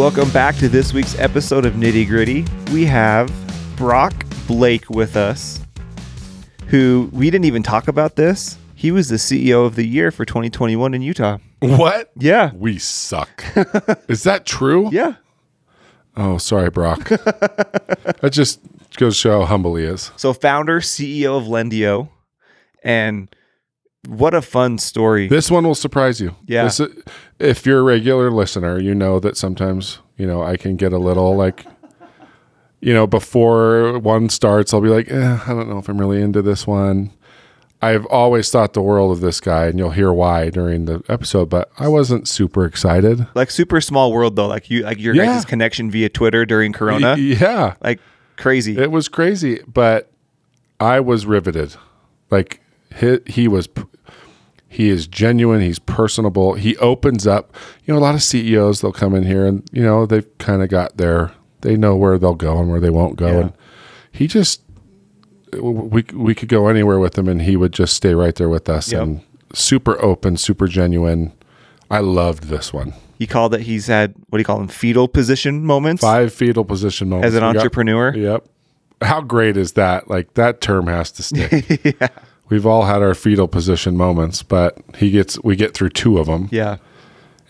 Welcome back to this week's episode of Nitty Gritty. We have Brock Blake with us, who we didn't even talk about this. He was the CEO of the year for 2021 in Utah. What? Yeah. We suck. Is that true? Yeah. Oh, sorry, Brock. that just goes to show how humble he is. So, founder, CEO of Lendio. And what a fun story. This one will surprise you. Yeah. This, if you're a regular listener, you know that sometimes, you know, I can get a little like, you know, before one starts, I'll be like, eh, I don't know if I'm really into this one. I've always thought the world of this guy, and you'll hear why during the episode, but I wasn't super excited. like super small world though. Like you like your Yeah. guys' connection via Twitter during Corona. Y- Yeah. like crazy. It was crazy, but I was riveted. Like he, he was, he is genuine. He's personable. He opens up. You know, a lot of CEOs they'll come in here and you know they've kind of got their, they know where they'll go and where they won't go, Yeah. and he just, we we could go anywhere with him and he would just stay right there with us Yep. and super open, super genuine. I loved this one. he called it he's had what do you call them? Fetal position moments Five fetal position moments as an We got- entrepreneur. Yep. How great is that? Like that term has to stick. We've all had our fetal position moments, but he gets we get through two of them, Yeah.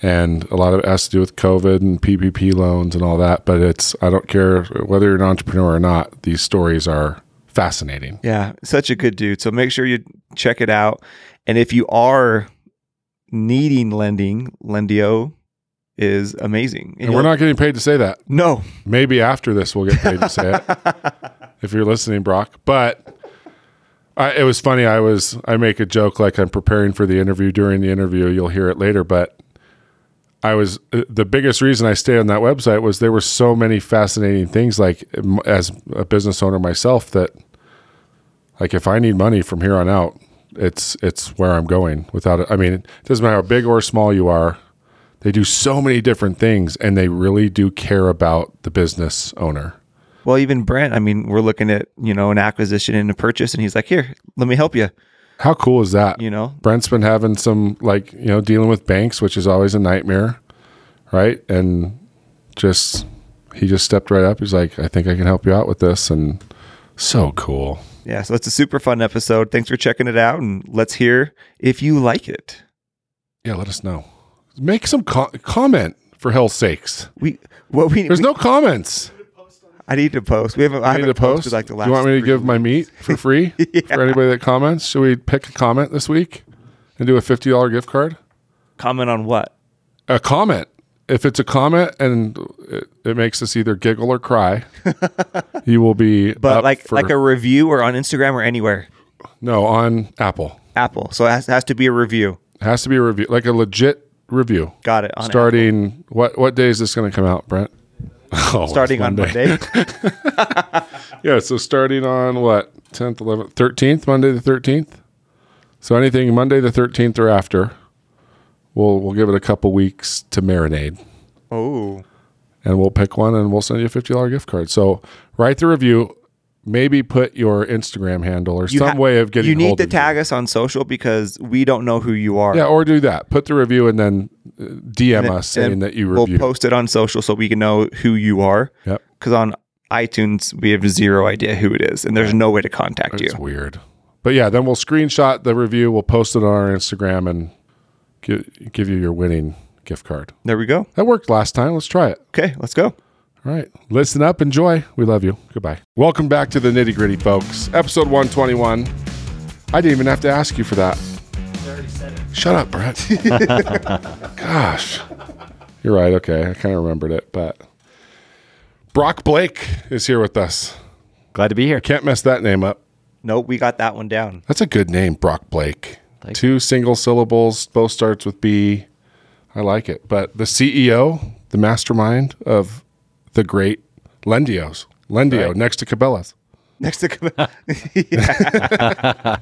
and a lot of it has to do with COVID and PPP loans and all that. But it's I don't care whether you're an entrepreneur or not. These stories are fascinating. Yeah, such a good dude. So make sure you check it out. And if you are needing lending, Lendio is amazing. And we're not getting paid to say that. No. Maybe after this we'll get paid to say it. if you're listening, Brock. But I, it was funny. I was I make a joke like I'm preparing for the interview. During the interview, you'll hear it later. But I was uh, the biggest reason I stayed on that website was there were so many fascinating things. Like as a business owner myself, that like if I need money from here on out, it's it's where I'm going. Without it, I mean, it doesn't matter how big or small you are. They do so many different things, and they really do care about the business owner. Well, even Brent, I mean, we're looking at, you know, an acquisition and a purchase and he's like, "Here, let me help you." How cool is that? You know? Brent's been having some like you know dealing with banks, which is always a nightmare, right? And just he just stepped right up. He's like, I think I can help you out with this, and so cool. Yeah, so it's a super fun episode. Thanks for checking it out and let's hear if you like it. Yeah, let us know. Make some co- comment for hell's sakes. We what we, There's we- no comments. I need to post. We haven't I I need haven't to post. posted like the Do last you want me to three give my meat for free for anybody that comments? Should we pick a comment this week and do a fifty dollar gift card? comment on what? a comment. If it's a comment and it, it makes us either giggle or cry, you will be. But up like for, like a review or on Instagram or anywhere. no on Apple. Apple. So it has, has to be a review. It has to be a review, like a legit review. Got it. On Apple. Starting what what day is this going to come out, Brent? Oh, starting on Monday. Yeah, so starting on what tenth, eleventh, thirteenth, Monday the thirteenth. So anything Monday the thirteenth or after, we'll we'll give it a couple weeks to marinate. oh. and we'll pick one and we'll send you a fifty dollar gift card. So write the review. Maybe put your Instagram handle or some ha- way of getting. You need to tag us on social because we don't know who you are. Yeah, or do that. Put the review and then uh, DM And us saying and that you We'll post it on social so we can know who you are. Yep, Because on iTunes we have zero idea who it is, and there's no way to contact you. it's weird. But yeah, then we'll screenshot the review. We'll post it on our Instagram and give, give you your winning gift card. There we go. That worked last time. Let's try it. Okay, let's go. All right. Listen up. Enjoy. We love you. Goodbye. Welcome back to the nitty gritty, folks. Episode 121. I didn't even have to ask you for that. Shut up, Brett. Gosh. You're right. Okay. I kind of remembered it. But Brock Blake is here with us. Glad to be here. Can't mess that name up. Nope, we got that one down. That's a good name, Brock Blake. Thank Two single syllables, both starts with B. I like it. But the CEO, the mastermind of the great Lendios, Lendio Right. next to Cabela's. Next to Cabela's.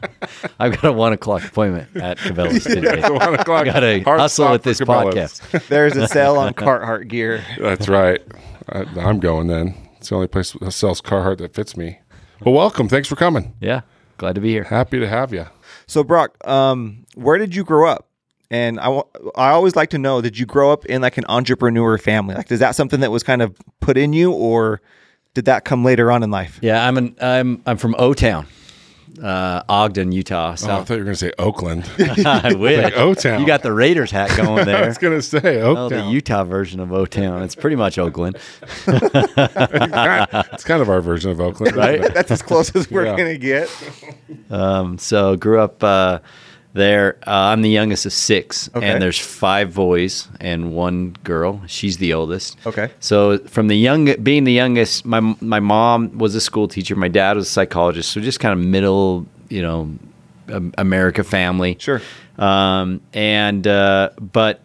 I've got a one o'clock appointment at Cabela's today. The one o'clock Got to hard hustle stop with this Cabela's. podcast. There's a sale on Carhartt gear. That's right. I, I'm going then. It's the only place that sells Carhartt that fits me. Well, welcome. Thanks for coming. Yeah, glad to be here. Happy to have you. So Brock, um, where did you grow up? And I, wa- I always like to know, did you grow up in like an entrepreneur family? Like, is that something that was kind of put in you or did that come later on in life? Yeah, I'm an I'm I'm from O Town, uh, Ogden, Utah. Oh, I thought you were going to say Oakland. I wish Like O-Town. You got the Raiders hat going there. I was going to say Oh, the Utah version of O Town. It's pretty much Oakland, it's kind of our version of Oakland, right? That's as close as we're Yeah. going to get. Um, so grew up uh, there. Uh, I'm the youngest of six, Okay. and there's five boys and one girl. She's the oldest. Okay. So from the young, being the youngest, my my mom was a school teacher. My dad was a psychologist. So just kind of middle, you know, America family. Sure. Um, and uh, but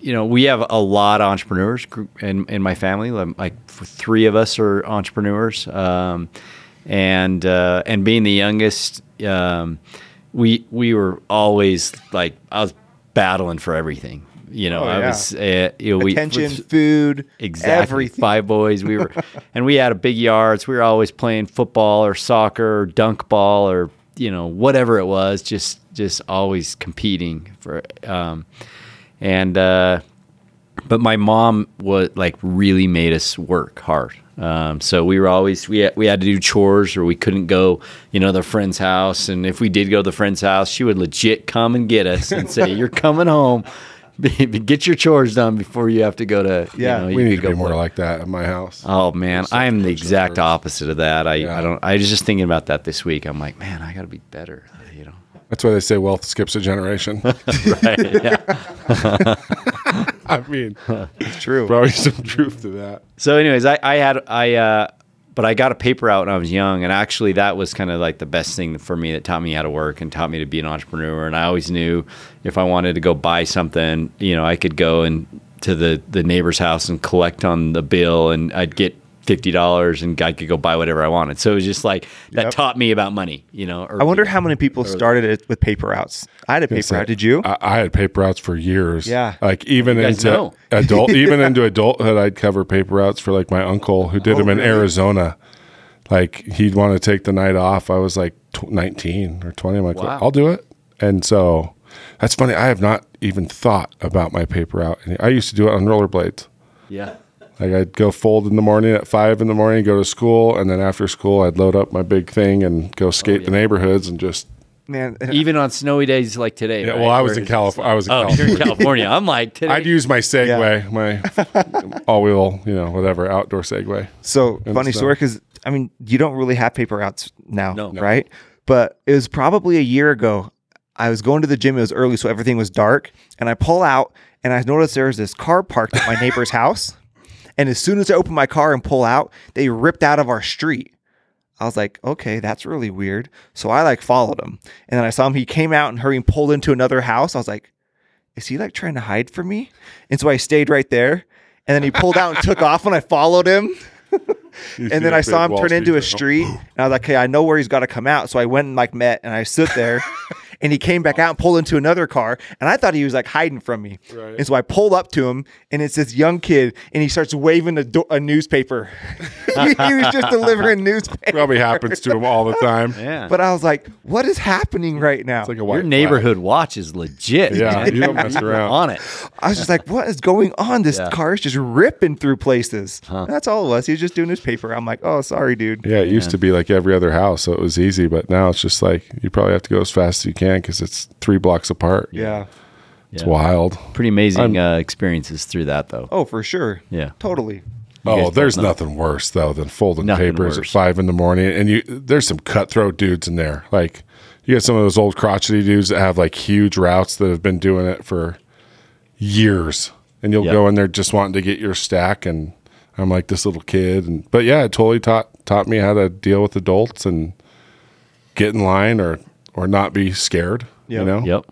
you know, we have a lot of entrepreneurs in in my family. Like like, three of us are entrepreneurs. Um, and uh, and being the youngest, um, we we were always like I was battling for everything. You know, Oh, I yeah. was uh, you know, we Attention, food, Exactly. everything. Five boys. We were, and we had a big yard. So we were always playing football or soccer or dunk ball or you know whatever it was. Just just always competing for. Um, and uh, but my mom was like really made us work hard. Um, so we were always we had, we had to do chores or we couldn't go, you know, the friend's house. And if we did go to the friend's house, she would legit come and get us and say, "You're coming home." Get your chores done before you have to go to. you Yeah. know, We you need could to be go more play. like that at my house. Oh man, I am the exact first. opposite of that. I, Yeah. I don't. I was just thinking about that this week. I'm like, man, I got to be better. You know. That's why they say wealth skips a generation. Right. Yeah. I mean, It's true. probably some truth to that. So, anyways, I, I had I uh, but I got a paper out when I was young, and actually that was kind of like the best thing for me that taught me how to work and taught me to be an entrepreneur. And I always knew if I wanted to go buy something, you know, I could go and to the the neighbor's house and collect on the bill, and I'd get fifty dollars, and I could go buy whatever I wanted. So it was just like that Yep. taught me about money, you know. I wonder how many people started it with paper outs. I had a paper So out. Did you? I, I had paper outs for years. Yeah. Like even into know. adult, even into adulthood, I'd cover paper outs for like my uncle who did Oh, them in really? Arizona. Like he'd want to take the night off. I was like tw- 19 or 20. I'm like, Wow. I'll do it. And so that's funny. I have not even thought about my paper out. I used to do it on rollerblades. yeah. Like I'd go fold in the morning at five in the morning, go to school, and then after school I'd load up my big thing and go oh, skate the neighborhoods and just. Man, Even on snowy days like today. Yeah, right? well, I was Where in California. I was in Oh, California. you're in California. I'm like today. I'd use my Segway, my all-wheel, you know, whatever outdoor Segway. So funny stuff. story because I mean you don't really have paper outs now, No. No. right? But it was probably a year ago. I was going to the gym. It was early, so everything was dark. And I pull out, and I noticed there was this car parked at my neighbor's house. And as soon as I open my car and pull out, they ripped out of our street. I was like, okay, that's really weird. So I like followed him, and then I saw him. He came out and hurried and pulled into another house. I was like, is he like trying to hide from me? And so I stayed right there. And then he pulled out and took off when I followed him. and then I saw him turn into a street, and I was like, "Okay, I know where he's got to come out." So I went and like met, and I stood there, and he came back out and pulled into another car, and I thought he was like hiding from me. Right. And so I pulled up to him, and it's this young kid, and he starts waving a, do- a newspaper. he, he was just delivering newspaper. Probably happens to him all the time. yeah. But I was like, "What is happening right now?" It's like a your white neighborhood watch is legit. Yeah, man. you don't mess around. on it. I was just like, "What is going on? This Yeah. car is just ripping through places." That's all it was. He was just doing his paper. I'm like, "Oh, sorry, dude." Yeah, it used to be like every other house, so it was easy. But now it's just like you probably have to go as fast as you can because it's three blocks apart. Yeah. It's Yeah. wild. Pretty amazing uh, experiences through that, though. Oh, for sure. Yeah. Totally. Oh, there's both know. nothing worse though than folding Nothing papers worse. at five in the morning, and you there's some cutthroat dudes in there. Like you get some of those old crotchety dudes that have like huge routes that have been doing it for years, and you'll Yep. go in there just wanting to get your stack, and I'm like this little kid, and but yeah, it totally taught taught me how to deal with adults and get in line or or not be scared. You know. Yep.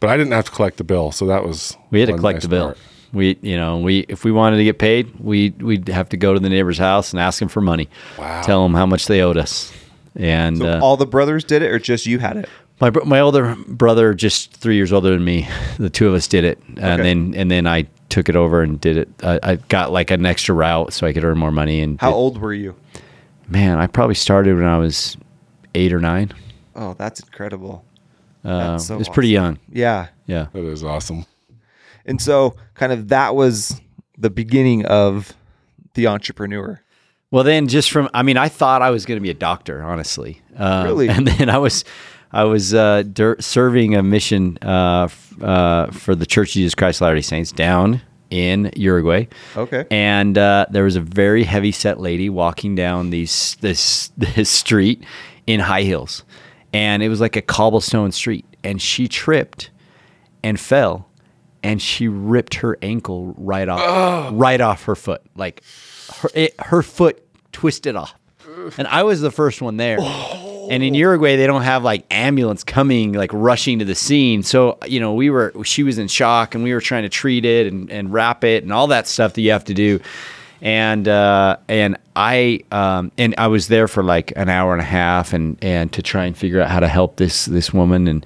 But I didn't have to collect the bill, so that was We had to collect nice the bill. part. We, you know, we if we wanted to get paid, we we'd have to go to the neighbor's house and ask him for money. Wow. Tell them how much they owed us. And So uh, all the brothers did it, or just you had it? my bro- my older brother, just three years older than me, the two of us did it, and then and then I took it over and did it. I, I got like an extra route so I could earn more money. And How did- old were you? Man, I probably started when I was eight or nine. Oh, that's incredible. Uh, That's so it was pretty young. Yeah. Yeah. That is awesome. And so kind of that was the beginning of the entrepreneur. Well, then just from, I mean, I thought I was going to be a doctor, honestly. Um, Really? And then I was, I was uh, der- serving a mission uh, f- uh, for the Church of Jesus Christ of Latter-day Saints down in Uruguay. Okay. And uh, there was a very heavy set lady walking down these this this street in high heels, and it was like a cobblestone street, and she tripped and fell, and she ripped her ankle right off right off her foot, like her it, her foot twisted off, and I was the first one there. Oh. And in Uruguay, they don't have like ambulance coming, like rushing to the scene. So, you know, we were, she was in shock and we were trying to treat it and, and wrap it and all that stuff that you have to do. And, uh, and I, um, and I was there for like an hour and a half and, and to try and figure out how to help this, this woman. And,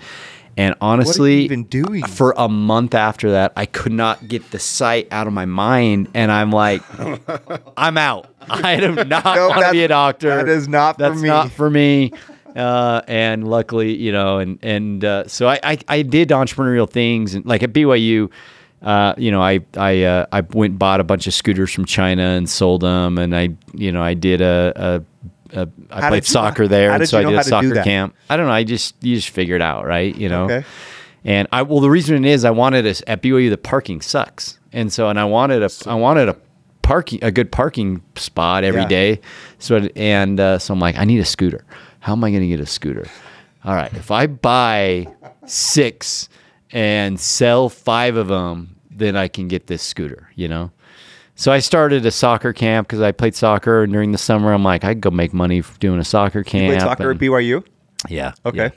and honestly, even doing? for a month after that, I could not get the sight out of my mind. And I'm like, I'm out. I do not No, want to be a doctor. that is not for That's me. not for me. Uh, and luckily, you know, and and uh, so I, I I did entrepreneurial things, and like at BYU, uh, you know, I I uh, I went and bought a bunch of scooters from China and sold them, and I you know I did a. a a, I How played did you- soccer there, and so I did a how to do soccer camp. I don't know. I just you just figure it out, right? You know. Okay. And I well, the reason is I wanted us at BYU the parking sucks, and so and I wanted a I wanted a parking a good parking spot every Yeah. day. So and uh, so I'm like, I need a scooter. How am I going to get a scooter? All right, if I buy six and sell five of them, then I can get this scooter. You know. So I started a soccer camp because I played soccer, and during the summer, I'm like, I could go make money doing a soccer camp. You played soccer and- at BYU? yeah. Okay. yeah.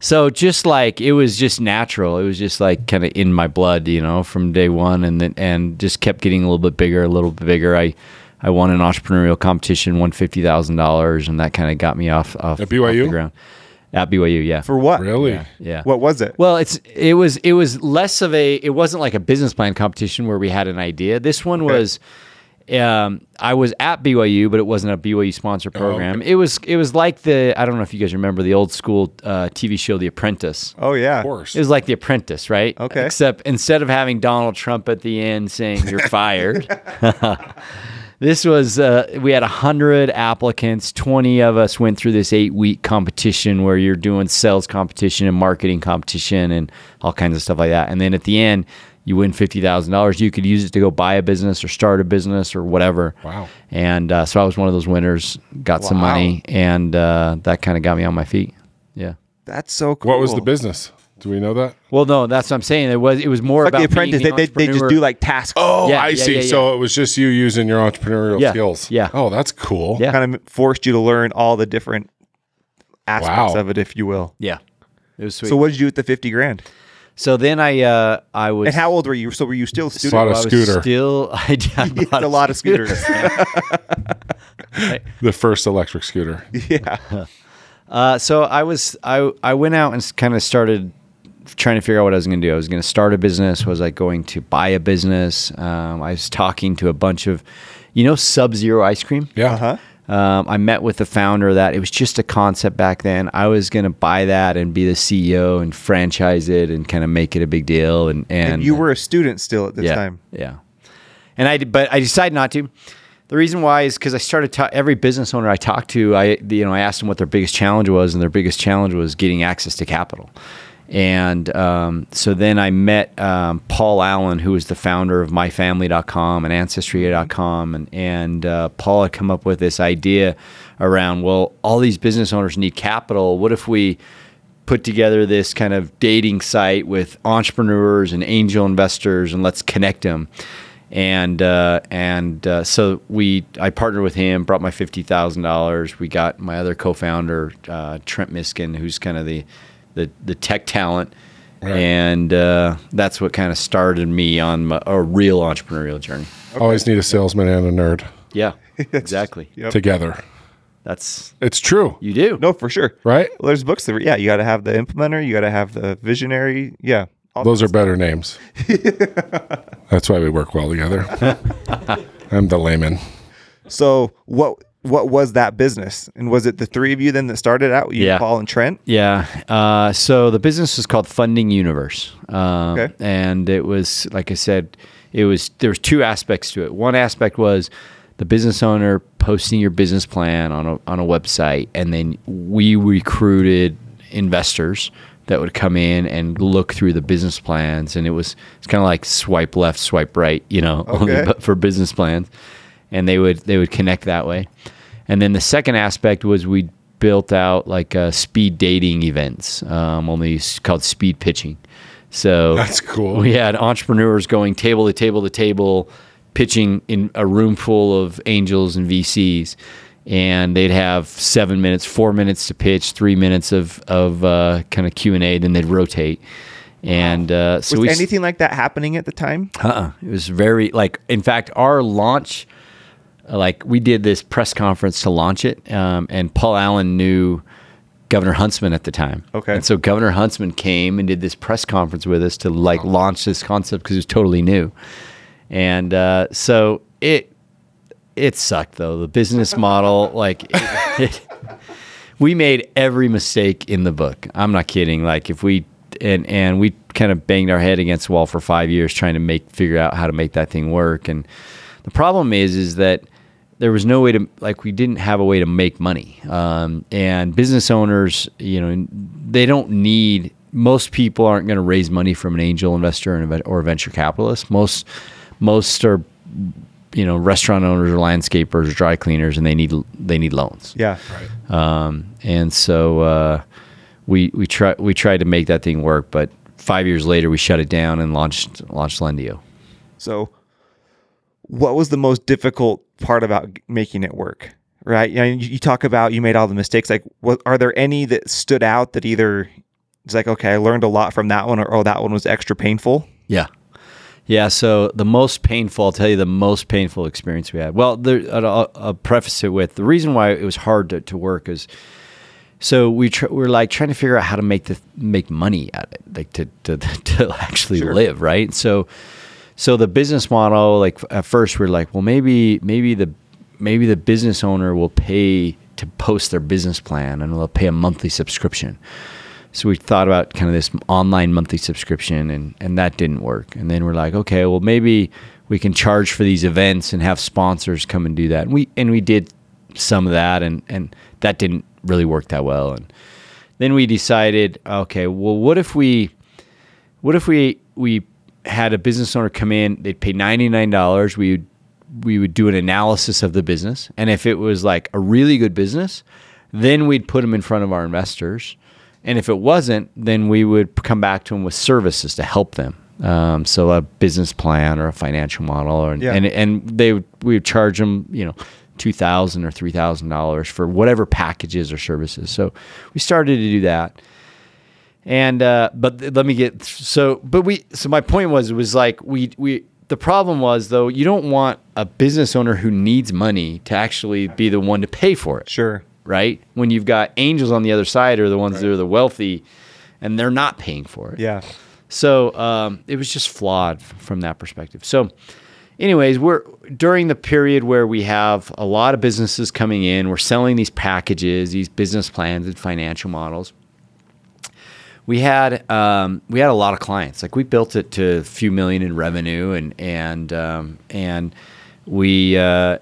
So just like it was just natural. It was just like kind of in my blood, you know, from day one, and then and just kept getting a little bit bigger, a little bit bigger. I I won an entrepreneurial competition, won fifty thousand dollars, and that kind of got me off off, At BYU? off the ground. At BYU, yeah. For what? Really? yeah. What was it? Well, it's it was it was less of a it wasn't like a business plan competition where we had an idea. This one was um, I was at BYU, but it wasn't a BYU sponsor program. It was it was like the I don't know if you guys remember the old school uh, TV show The Apprentice. oh yeah. Of course. It was like The Apprentice, right? Okay. Except instead of having Donald Trump at the end saying you're fired, this was uh, we had hundred applicants. Twenty of us went through this eight week competition where you're doing sales competition and marketing competition and all kinds of stuff like that. And then at the end, you win fifty thousand dollars. You could use it to go buy a business or start a business or whatever. Wow. And uh, so I was one of those winners. Got some money, and uh, that kind of got me on my feet. Yeah. That's so cool. What was the business? Do we know that? Well, no, that's what I'm saying. It was it was more Like about the apprentice, being they, the they, they just do like tasks. Oh, Yeah, I yeah, see. yeah, So it was just you using your entrepreneurial Yeah, skills. yeah. Oh, that's cool. Yeah. Kind of forced you to learn all the different aspects Wow. of it, if you will. yeah, it was sweet. So what did you do with the fifty grand? So then I uh I was And how old were you? So were you still a student? Bought a I was scooter. Still, I, I It's bought a lot of scooters. The first electric scooter. yeah. Uh, so I was I I went out and kind of started trying to figure out what I was going to do. I was going to start a business. Was I going to buy a business? Um, I was talking to a bunch of, you know, Sub Zero ice cream. Yeah. Uh huh. Um, I met with the founder of that. It was just a concept back then. I was going to buy that and be the CEO and franchise it and kind of make it a big deal. And and, And you were a student still at this yeah, time. Yeah. And I but I decided not to. The reason why is because I started ta- every business owner I talked to. I you know I asked them what their biggest challenge was, and their biggest challenge was getting access to capital. And um, so then I met um, Paul Allen, who was the founder of MyFamily.com and Ancestry.com, and and uh, Paul had come up with this idea around well, all these business owners need capital. What if we put together this kind of dating site with entrepreneurs and angel investors and let's connect them? And uh, and uh, so we I partnered with him brought my fifty thousand dollars. We got my other co-founder uh, Trent Miskin who's kind of the the, the tech talent Right. and uh, that's what kind of started me on my, a real entrepreneurial journey Always need a salesman and a nerd yeah exactly Yep. together. that's It's true, you do No, for sure. right? Well, there's books that, yeah, you got to have the implementer, you got to have the visionary. Yeah. All Those are better names. That's why we work well together. I'm the layman. So what what was that business? And was it the three of you then that started out? You, Yeah. Paul and Trent. Yeah. Uh, so the business was called Funding Universe, um, Okay. and it was like I said, it was there was two aspects to it. One aspect was the business owner posting your business plan on a on a website, and then we recruited investors that would come in and look through the business plans, and it was it's kind of like swipe left, swipe right, you know, Okay. but for business plans, and they would they would connect that way. And then the second aspect was we built out like uh, speed dating events, um, only called speed pitching. So That's cool. We had entrepreneurs going table to table to table, pitching in a room full of angels and VCs, and they'd have seven minutes, four minutes to pitch, three minutes of of uh, kind of Q and A. Then they'd rotate. And uh, so Was we s- anything like that happening at the time? uh-uh. It was very like. In fact, our launch, uh, like we did this press conference to launch it, um, and Paul Allen knew Governor Huntsman at the time. Okay. and so Governor Huntsman came and did this press conference with us to like launch this concept because it was totally new, and uh, so it it sucked though. The business model, like it, it, we made every mistake in the book. I'm not kidding. Like if we and and we kind of banged our head against the wall for five years trying to make figure out how to make that thing work. And the problem is is that there was no way to like we didn't have a way to make money. Um, and business owners, you know, they don't need. Most people aren't going to raise money from an angel investor and a ven- or a venture capitalist. Most most are you know restaurant owners or landscapers or dry cleaners and they need they need loans Yeah. um, and so uh, we we try we tried to make that thing work but five years later we shut it down and launched launched Lendio So, what was the most difficult part about making it work? Right? You, know, you talk about you made all the mistakes. Like, what are there any that stood out that either it's like, okay, I learned a lot from that one, or oh, that one was extra painful? yeah yeah so the most painful I'll tell you the most painful experience we had well there, I'll, I'll preface it with the reason why it was hard to, to work is so we tr- we're like trying to figure out how to make the make money at it like to to, to actually Sure. live right so so the business model like at first we're like well maybe maybe the maybe the business owner will pay to post their business plan and they'll pay a monthly subscription. So we thought about kind of this online monthly subscription and and that didn't work. And then we're like okay well maybe we can charge for these events and have sponsors come and do that. And we and we did some of that and and that didn't really work that well. And then we decided okay well what if we what if we we had a business owner come in they'd pay $99 we would we would do an analysis of the business. And if it was like a really good business then we'd put them in front of our investors. And if it wasn't then we would come back to them with services to help them. Um, so a business plan or a financial model or, Yeah. and and they would we would charge them you know two thousand or three thousand dollars for whatever packages or services. So we started to do that and uh, but th- let me get so. But we so my point was it was like we we the problem was though you don't want a business owner who needs money to actually be the one to pay for it, Sure. right? When you've got angels on the other side or the ones that are the wealthy, and they're not paying for it. Yeah. So um, it was just flawed from that perspective. So, anyways, we're during the period where we have a lot of businesses coming in, we're selling these packages, these business plans, and financial models. We had um, we had a lot of clients. Like we built it to a few million in revenue, and and um, and we uh,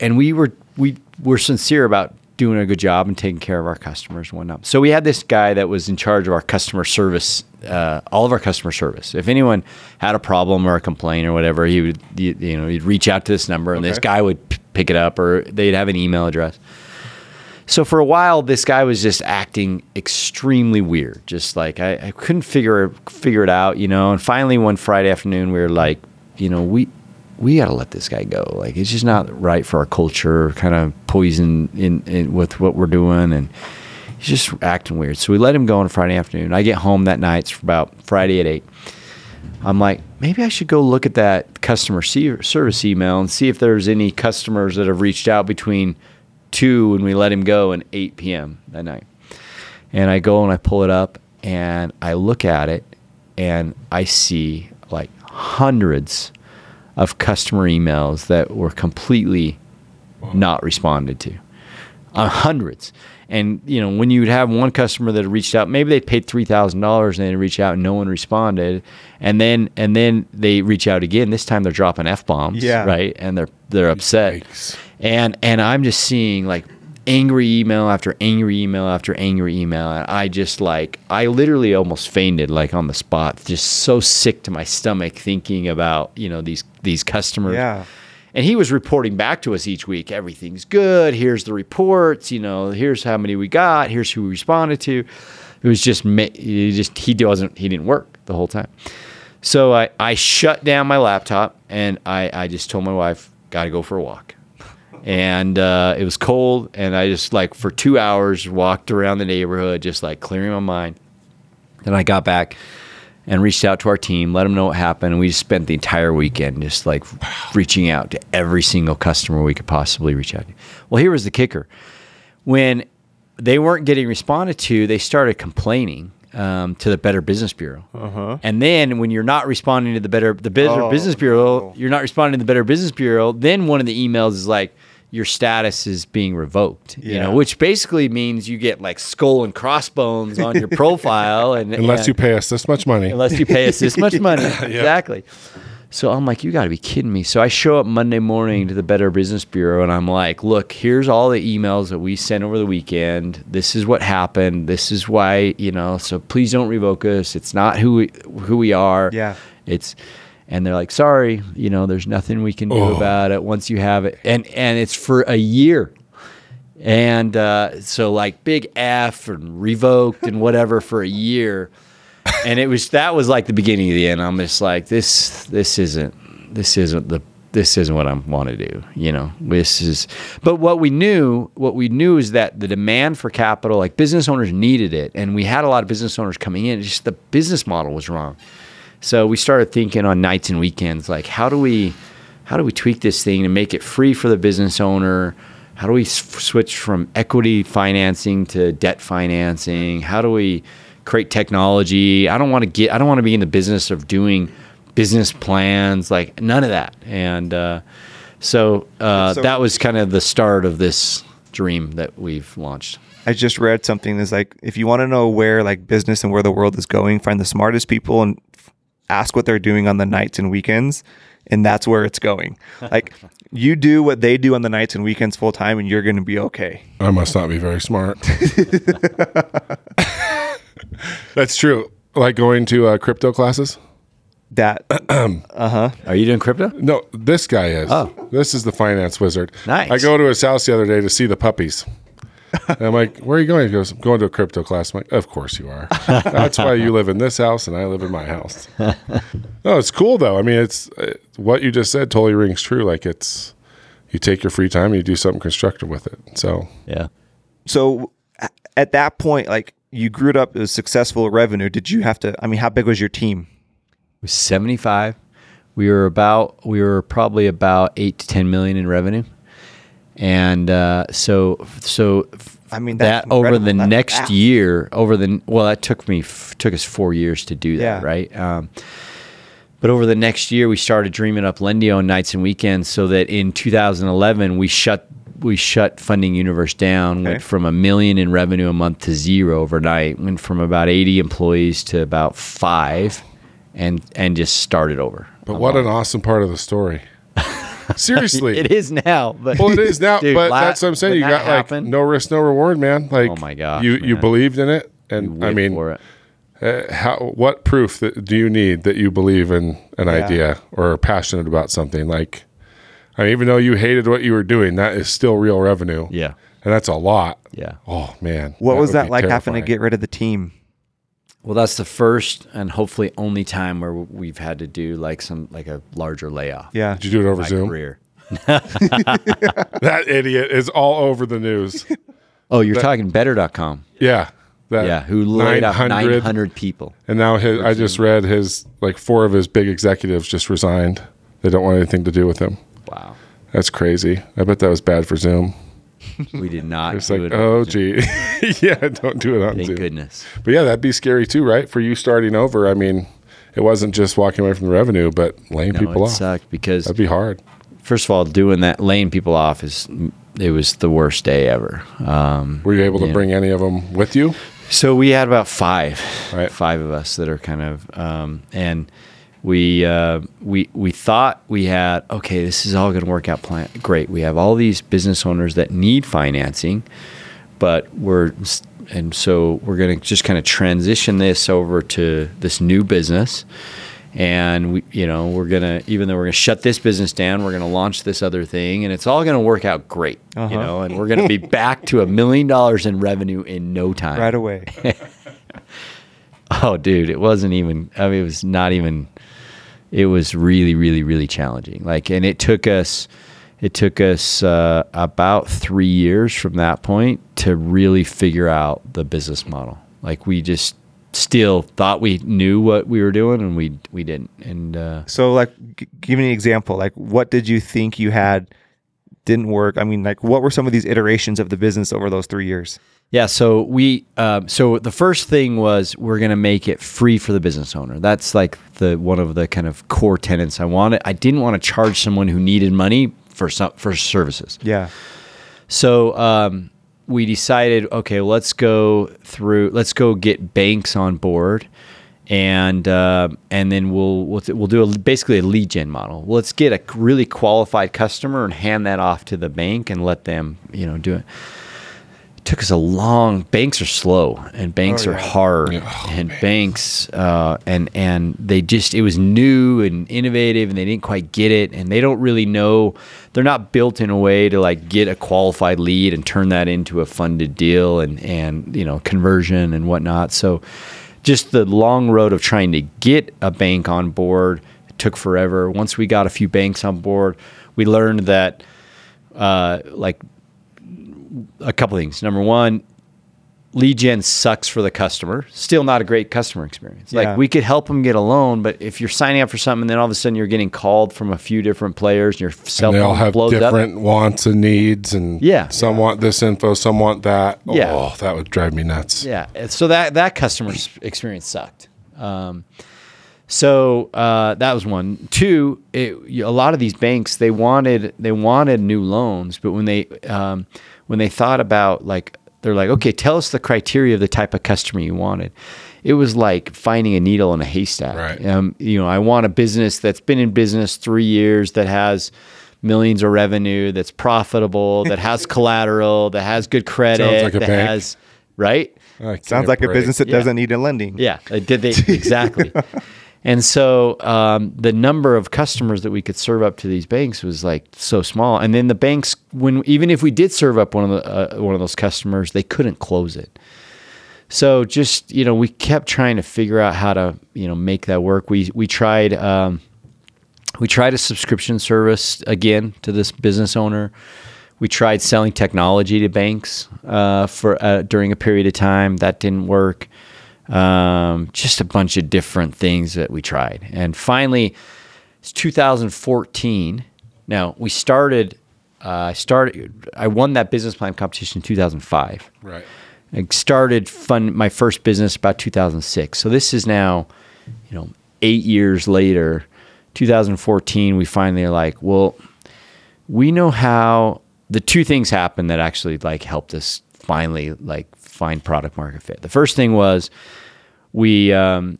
and we were we were sincere about doing a good job and taking care of our customers and whatnot. So we had this guy that was in charge of our customer service, uh, all of our customer service. If anyone had a problem or a complaint or whatever, he would you, you know he'd reach out to this number, and this guy would p- pick it up, or they'd have an email address. So for a while, this guy was just acting extremely weird. Just like I, I couldn't figure figure it out, you know. And finally, one Friday afternoon, we were like, you know, we we got to let this guy go. Like it's just not right for our culture. Kind of poison in, in with what we're doing, and he's just acting weird. So we let him go on Friday afternoon. I get home that night. It's about Friday at eight. I'm like, maybe I should go look at that customer service email and see if there's any customers that have reached out between 2 when we let him go and 8 p.m. that night. And I go and I pull it up and I look at it and I see like hundreds of customer emails that were completely not responded to. Uh, hundreds. And you know, when you would have one customer that reached out, maybe they paid three thousand dollars and they reach out and no one responded, and then and then they reach out again. This time they're dropping f bombs, Yeah. right? And they're they're upset, Yikes. And and I'm just seeing like angry email after angry email after angry email, and I just like I literally almost fainted like on the spot, just so sick to my stomach thinking about you know these these customers. Yeah. And he was reporting back to us each week. Everything's good. Here's the reports. You know, here's how many we got. Here's who we responded to. It was just he just he wasn't he didn't work the whole time. So I, I shut down my laptop and I, I just told my wife, gotta go for a walk. And uh, it was cold, and I just like for two hours walked around the neighborhood, just like clearing my mind. Then I got back and reached out to our team, let them know what happened, and we just spent the entire weekend just like reaching out to every single customer we could possibly reach out to. Well, here was the kicker: when they weren't getting responded to, they started complaining um, to the Better Business Bureau. Uh-huh. And then when you're not responding to the Better the Better Oh, Business Bureau, no. you're not responding to the Better Business Bureau. Then one of the emails is like. Your status is being revoked, you know, which basically means you get like skull and crossbones on your profile, and Unless and- you pay us this much money. unless you pay us this much money. Exactly. So I'm like, you got to be kidding me. So I show up Monday morning to the Better Business Bureau and I'm like, look, here's all the emails that we sent over the weekend. This is what happened. This is why, you know, so please don't revoke us. It's not who we, who we are. Yeah. It's and they're like, sorry, you know, there's nothing we can do Oh. about it once you have it. And and it's for a year. And uh, so like big F and revoked and whatever for a year. And it was that was like the beginning of the end. I'm just like this this isn't this isn't the this isn't what I want to do. You know, this is. But what we knew, what we knew is that the demand for capital, like business owners needed it, and we had a lot of business owners coming in. It's just the business model was wrong. So we started thinking on nights and weekends, like how do we, how do we tweak this thing to make it free for the business owner? How do we s- switch from equity financing to debt financing? How do we create technology? I don't want to get, I don't want to be in the business of doing business plans, like none of that. And uh, so, uh, So- that was kind of the start of this dream that we've launched. I just read something that's like if you want to know where like business and where the world is going, find the smartest people and ask what they're doing on the nights and weekends, and that's where it's going. Like you do what they do on the nights and weekends full time, and you're going to be okay. I must not be very smart. That's true. Like going to uh, crypto classes. That uh huh. Are you doing crypto? No, this guy is. Oh. This is the finance wizard. Nice. I go to his house the other day to see the puppies. And I'm like, where are you going? He goes, I'm going to a crypto class. I'm like, of course you are. That's why you live in this house and I live in my house. No, it's cool though. I mean, it's uh, what you just said totally rings true. Like it's, you take your free time and you do something constructive with it. So Yeah. so at that point, like you grew it up as successful revenue. Did you have to? I mean, how big was your team? was 75 we were about we were probably about 8 to 10 million in revenue and uh, so so I mean, that over the. That's next fast. year over the well that took me f- took us 4 years to do that Yeah. right um, but over the next year we started dreaming up Lendio on nights and weekends so that in 2011 we shut we shut funding universe down Okay. went from a million in revenue a month to zero overnight went from about 80 employees to about 5 and and just started over But what an awesome part of the story. Seriously. it is now but Well, it is now, Dude, but la- that's what I'm saying. You that got like no risk, no reward, man. Like, Oh my god, you you believed in it, you and I mean, for it. uh, how what proof that do you need that you believe in an Yeah. idea or are passionate about something? Like, I mean, even though you hated what you were doing, that is still real revenue. yeah and that's a lot. yeah Oh man, What was that be like having to get rid of the team? Well, that's the first and hopefully only time where we've had to do like some like a larger layoff. Yeah. Did you do it over Zoom? career. That idiot is all over the news. Oh, you're talking better.com. yeah, that Yeah, who laid off 900 people. And now his, I just read his like four of his big executives just resigned. They don't want anything to do with him. Wow. That's crazy. I bet that was bad for Zoom. We did not It's do like, it. oh gee, yeah, don't do it on Thank Zoom. goodness. But yeah, that'd be scary too, right? For you starting over. I mean, it wasn't just walking away from the revenue, but laying No, people it off. sucked because That'd be hard. first of all, doing that, laying people off is it was the worst day ever. Um, Were you able to Yeah. bring any of them with you? so we had about five, Right. five of us that are kind of, um, and we uh, we we thought we had okay, this is all going to work out plan great. We have all these business owners that need financing, but we're and so we're going to just kind of transition this over to this new business. And we, you know, we're gonna even though we're gonna shut this business down, we're gonna launch this other thing, and it's all gonna work out great, Uh-huh. you know. And we're gonna be back to a million dollars in revenue in no time. Right away. Oh, dude, it wasn't even. I mean, it was not even. It was really, really, really challenging. Like, and it took us. It took us uh, about three years from that point to really figure out the business model. Like, we just still thought we knew what we were doing, and we we didn't. And uh, So, like, g- give me an example. Like, what did you think you had didn't work? I mean, like, what were some of these iterations of the business over those three years? Yeah, so we um, so the first thing was we're gonna make it free for the business owner. That's like the one of the kind of core tenets. I wanted. I didn't want to charge someone who needed money for some for services. Yeah. So um, we decided, okay, let's go through. Let's go get banks on board, and uh, and then we'll we'll, we'll do a, basically a lead gen model. Let's get a really qualified customer and hand that off to the bank and let them you know do it. It took us a long. Banks are slow, and banks Oh, are hard, Yeah. Oh, and banks uh, and and they just it was new and innovative, and they didn't quite get it, and they don't really know. They're not built in a way to like get a qualified lead and turn that into a funded deal and and you know conversion and whatnot. So just the long road of trying to get a bank on board took forever. Once we got a few banks on board, we learned that uh, like a couple things. Number one, lead gen sucks for the customer. Still not a great customer experience. Yeah. Like we could help them get a loan, but if you're signing up for something, and then all of a sudden you're getting called from a few different players, and your cell And they all have blows up. different wants and needs, and Yeah. some want this info, some want that. Yeah. Oh, that would drive me nuts. Yeah. So that that customer experience sucked. Um, so uh, that was one. Two, it, a lot of these banks they wanted they wanted new loans, but when they um, when they thought about like they're like, okay, tell us the criteria of the type of customer you wanted. It was like finding a needle in a haystack. Right. Um, you know, I want a business that's been in business three years that has millions of revenue, that's profitable, that has collateral, that has good credit, like a that bank. has right. I Sounds can't like a business that Yeah. doesn't need a lending. Yeah, did they exactly? And so um, the number of customers that we could serve up to these banks was like so small. And then the banks, when even if we did serve up one of the uh, one of those customers, they couldn't close it. So just you know, we kept trying to figure out how to you know make that work. We we tried. Um, we tried a subscription service again to this business owner. We tried selling technology to banks uh, for uh, during a period of time. That didn't work. Um, just a bunch of different things that we tried, and finally, it's 2014. Now we started. Uh, I started. I won that business plan competition in 2005. Right. I started fund my first business about 2006. So this is now, you know, eight years later, 2014. We finally are like, well, we know how. The two things happened that actually like helped us finally like find product market fit. The first thing was we um,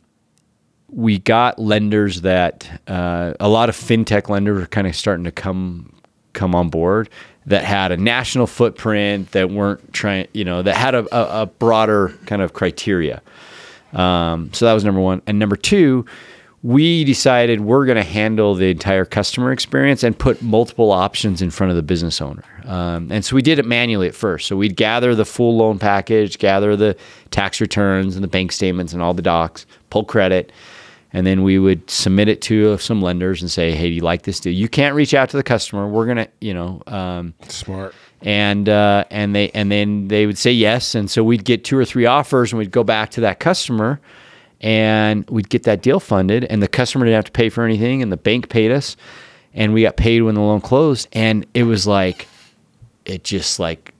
we got lenders that uh, a lot of fintech lenders were kind of starting to come come on board that had a national footprint that weren't trying you know that had a, a, a broader kind of criteria um, so that was number one and number two we decided we're going to handle the entire customer experience and put multiple options in front of the business owner um, and so we did it manually at first so we'd gather the full loan package gather the tax returns and the bank statements and all the docs pull credit and then we would submit it to some lenders and say, "Hey, do you like this deal?" You can't reach out to the customer. We're gonna, you know, um, Smart. and uh, and they and then they would say yes, and so we'd get two or three offers, and we'd go back to that customer, and we'd get that deal funded, and the customer didn't have to pay for anything, and the bank paid us, and we got paid when the loan closed, and it was like, it just like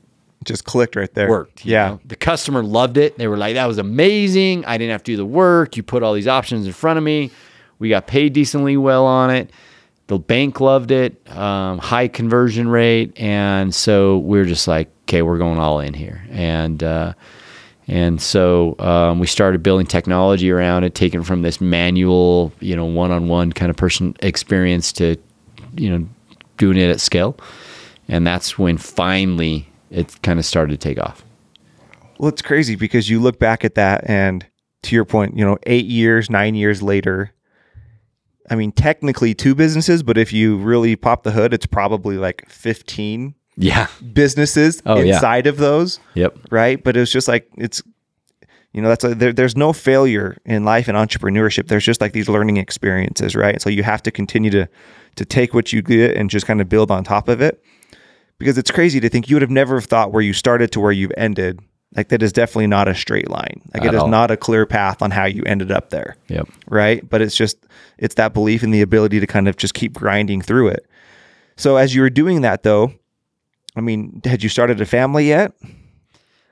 Just clicked right there. worked. Yeah. know? The customer loved it. They were like, that was amazing. I didn't have to do the work. You put all these options in front of me. We got paid decently well on it. the bank loved it, um, high conversion rate, and so we are just like, okay, we're going all in here, and uh, and so um, we started building technology around it, taking from this manual, you know, one-on-one kind of person experience to, you know, doing it at scale, and that's when finally it kind of started to take off. Well, it's crazy because you look back at that and to your point, you know, eight years, nine years later, I mean, technically two businesses, but if you really pop the hood, it's probably like 15 Yeah. businesses Oh, yeah. inside of those, Yep. right? But it's just like, it's, you know, that's a, there, there's no failure in life and entrepreneurship. There's just like these learning experiences, right? So you have to continue to, to take what you get and just kind of build on top of it. Because it's crazy to think you would have never thought where you started to where you've ended. Like that is definitely not a straight line. Like At it is all. not a clear path on how you ended up there Yep. right? But it's just it's that belief in the ability to kind of just keep grinding through it. So as you were doing that though, I mean, had you started a family yet?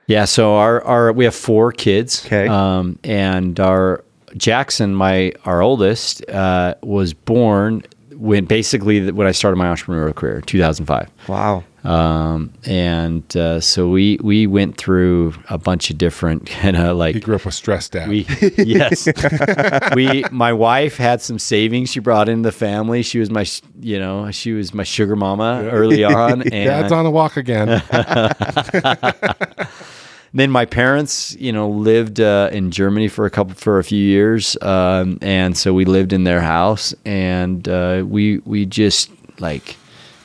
Yeah, so our, our we have four kids. Okay. Um, and our Jackson, my our oldest, uh, was born when basically when I started my entrepreneurial career, 2005. Wow. Um, and uh, so we we went through a bunch of different kind of like. He like grew up with stress dad. we yes we my wife had some savings she brought into the family. She was my sh- you know she was my sugar mama early on, and Dad's on a walk again. Then my parents, you know, lived uh, in Germany for a couple for a few years, um, and so we lived in their house, and uh, we we just like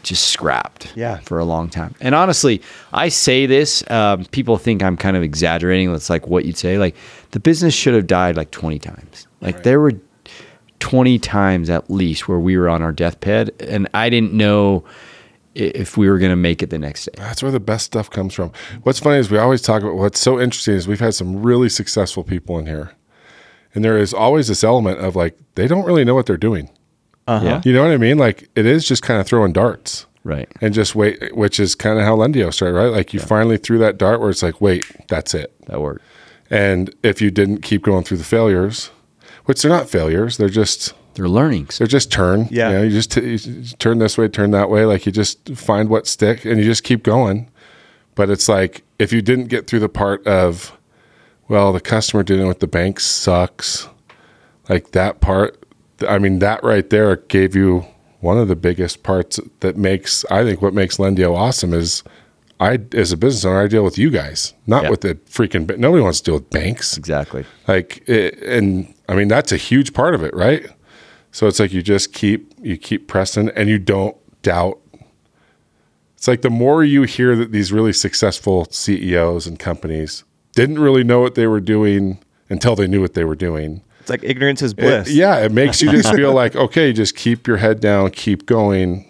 just scrapped, Yeah. for a long time. And honestly, I say this, um, people think I'm kind of exaggerating. That's like what you'd say. Like the business should have died like 20 times. Like there were 20 times at least where we were on our deathbed, and I didn't know if we were going to make it the next day. That's where the best stuff comes from. What's funny is we always talk about what's so interesting is we've had some really successful people in here. And there is always this element of like, they don't really know what they're doing. Uh-huh. Yeah. You know what I mean? Like, it is just kind of throwing darts Right. and just wait, which is kind of how Lendio started, right? Like, you finally threw that dart where it's like, wait, that's it. That worked. And if you didn't keep going through the failures, which they're not failures, they're just They're learnings. they're just turn. Yeah. You, know, you just t- you just turn this way, turn that way. Like you just find what stick and you just keep going. But it's like if you didn't get through the part of, well, the customer dealing with the bank sucks. Like that part, I mean, that right there gave you one of the biggest parts that makes, I think, what makes Lendio awesome is I, as a business owner, I deal with you guys, not Yeah. with the freaking, ba- nobody wants to deal with banks Exactly. like it, and i mean that's a huge part of it right so it's like you just keep you keep pressing and you don't doubt it's like the more you hear that these really successful ceos and companies didn't really know what they were doing until they knew what they were doing It's like ignorance is it- bliss. yeah it makes you just feel like okay just keep your head down keep going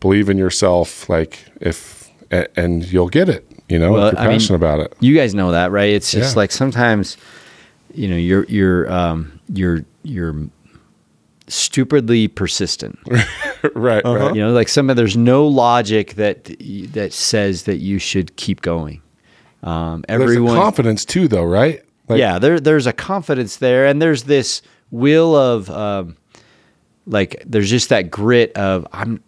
believe in yourself like if a- and you'll get it you know Well, if you're I mean- passionate about it You guys know that, right? It's just Yeah. like sometimes, you know, you're you're um, you're you're stupidly persistent. right right You know, like some of there's no logic that that says that you should keep going. Um, there's everyone, a confidence too though right like, yeah, there there's a confidence there, and there's this will of um, like there's just that grit of I'm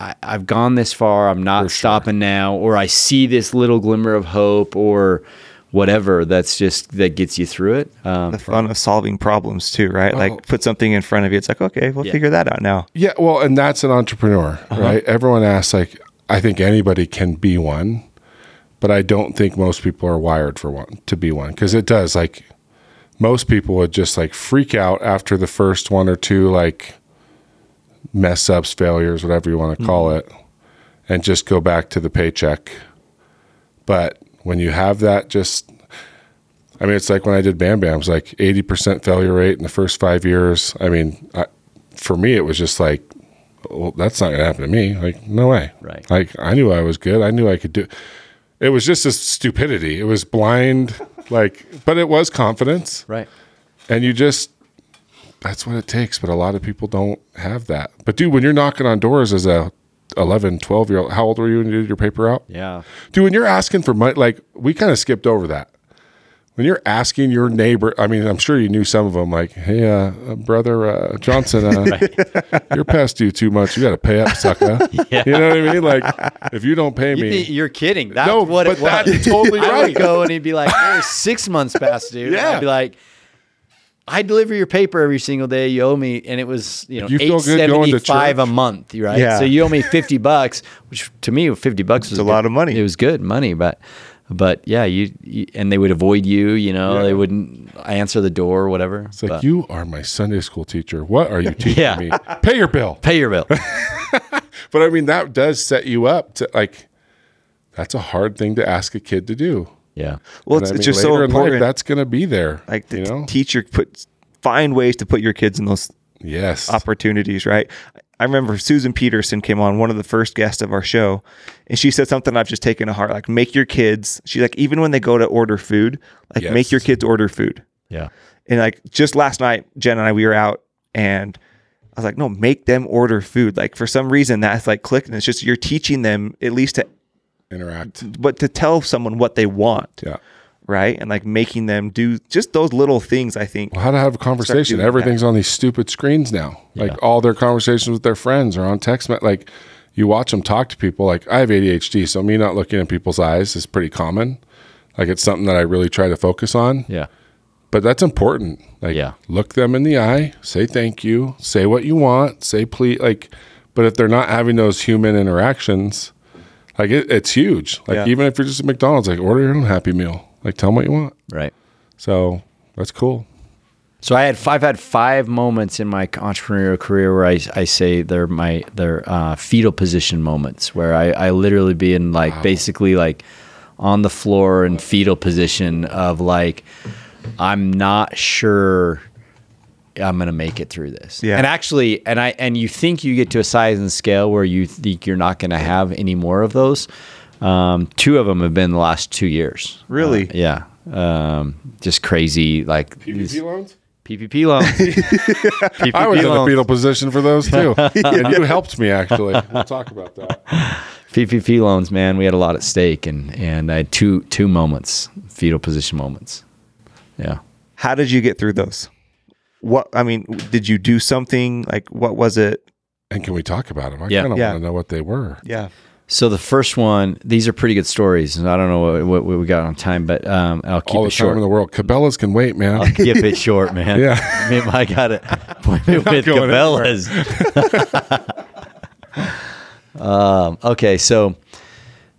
I, I've gone this far, I'm not For sure. stopping now, or I see this little glimmer of hope, or whatever. That's just that gets you through it. Um, The fun of solving problems too, right? Oh. Like put something in front of you. It's like, okay, we'll Yeah. figure that out now. Yeah, well, and that's an entrepreneur, right? Everyone asks, like, I think anybody can be one, but I don't think most people are wired for one to be one because it does. Like, most people would just like freak out after the first one or two, like, mess ups, failures, whatever you want to call it, and just go back to the paycheck. But when you have that, just I mean, it's like when I did Bam Bam, it was like 80% failure rate in the first five years. I mean, I, for me, it was just like, well, that's not going to happen to me. Like, no way. Right. Like, I knew I was good. I knew I could do it. was just a stupidity. It was blind, like, but it was confidence. right. And you just, that's what it takes. But a lot of people don't have that. But dude, when you're knocking on doors as a 11, 12 year old, how old were you when you did your paper out? Yeah. Dude, when you're asking for money, like we kind of skipped over that. when you're asking your neighbor, I mean, I'm sure you knew some of them, like, hey, uh, uh, brother uh, Johnson, uh, you're past due too much. You got to pay up, sucker. You know what I mean? Like, if you don't pay You me, think you're kidding? That's No, what but it was. that's totally I right. would go and he'd be like, "You're six months past due." And Yeah. I'd be like, "I deliver your paper every single day. You owe me," and it was you know You eight feel good going seventy five a month, right? Yeah. So you owe me fifty bucks, which to me fifty bucks was a good. lot of money. It was good money, but. But yeah, you, you and they would avoid you. You know, Yeah. they wouldn't answer the door or whatever. it's like, But you are my Sunday school teacher. What are you teaching Yeah. me? Pay your bill. pay your bill. But I mean, that does set you up to like, that's a hard thing to ask a kid to do. Yeah, Well, it's, I it's just so later in life, important. that's going to be there. like the you know? teacher put find ways to put your kids in those yes. opportunities, right? I remember Susan Peterson came on, one of the first guests of our show, and she said something I've just taken to heart. Like, make your kids, she's like, even when they go to order food, like, make your kids order food. yeah, And like, just last night, Jen and I, we were out, and I was like, no, make them order food. Like, for some reason, that's like clicked, and it's just you're teaching them at least to, Interact. but to tell someone what they want, Yeah. right? And like making them do just those little things, I think. Well, how to have a conversation. doing Everything's on these stupid screens now. Like all their conversations with their friends are on text. Like you watch them talk to people. Like I have ADHD, so me not looking in people's eyes is pretty common. Like it's something that I really try to focus on. yeah, But that's important. Like Yeah. look them in the eye, say thank you, say what you want, say please. Like, but if they're not having those human interactions, like it, it's huge. Like Yeah. even if you're just at McDonald's, like order your own Happy Meal. Like tell them what you want. right. So that's cool. So I had I've had five moments in my entrepreneurial career where I, I say they're my they're uh, fetal position moments where I, I literally be in like basically like on the floor in fetal position of like I'm not sure I'm gonna make it through this. Yeah. And actually, and I and you think you get to a size and scale where you think you're not gonna have any more of those. Um, two of them have been the last two years. Really? Uh, yeah. Um, just crazy like these- loans? PPP loans. PPP I was in a loans. fetal position for those too. and you helped me actually. We'll talk about that. PPP loans, man. We had a lot at stake, and and I had two two moments, fetal position moments. Yeah. How did you get through those? What I mean, did you do something like what was it? And can we talk about them? I Yeah. kind of Yeah. want to know what they were. Yeah. So the first one, these are pretty good stories, and I don't know what, what, what we got on time, but um, I'll keep All it the short. time in the world. Cabela's can wait, man. I'll keep it short, man. Yeah. I mean, I got it. Appointment with going Cabela's. um, okay, so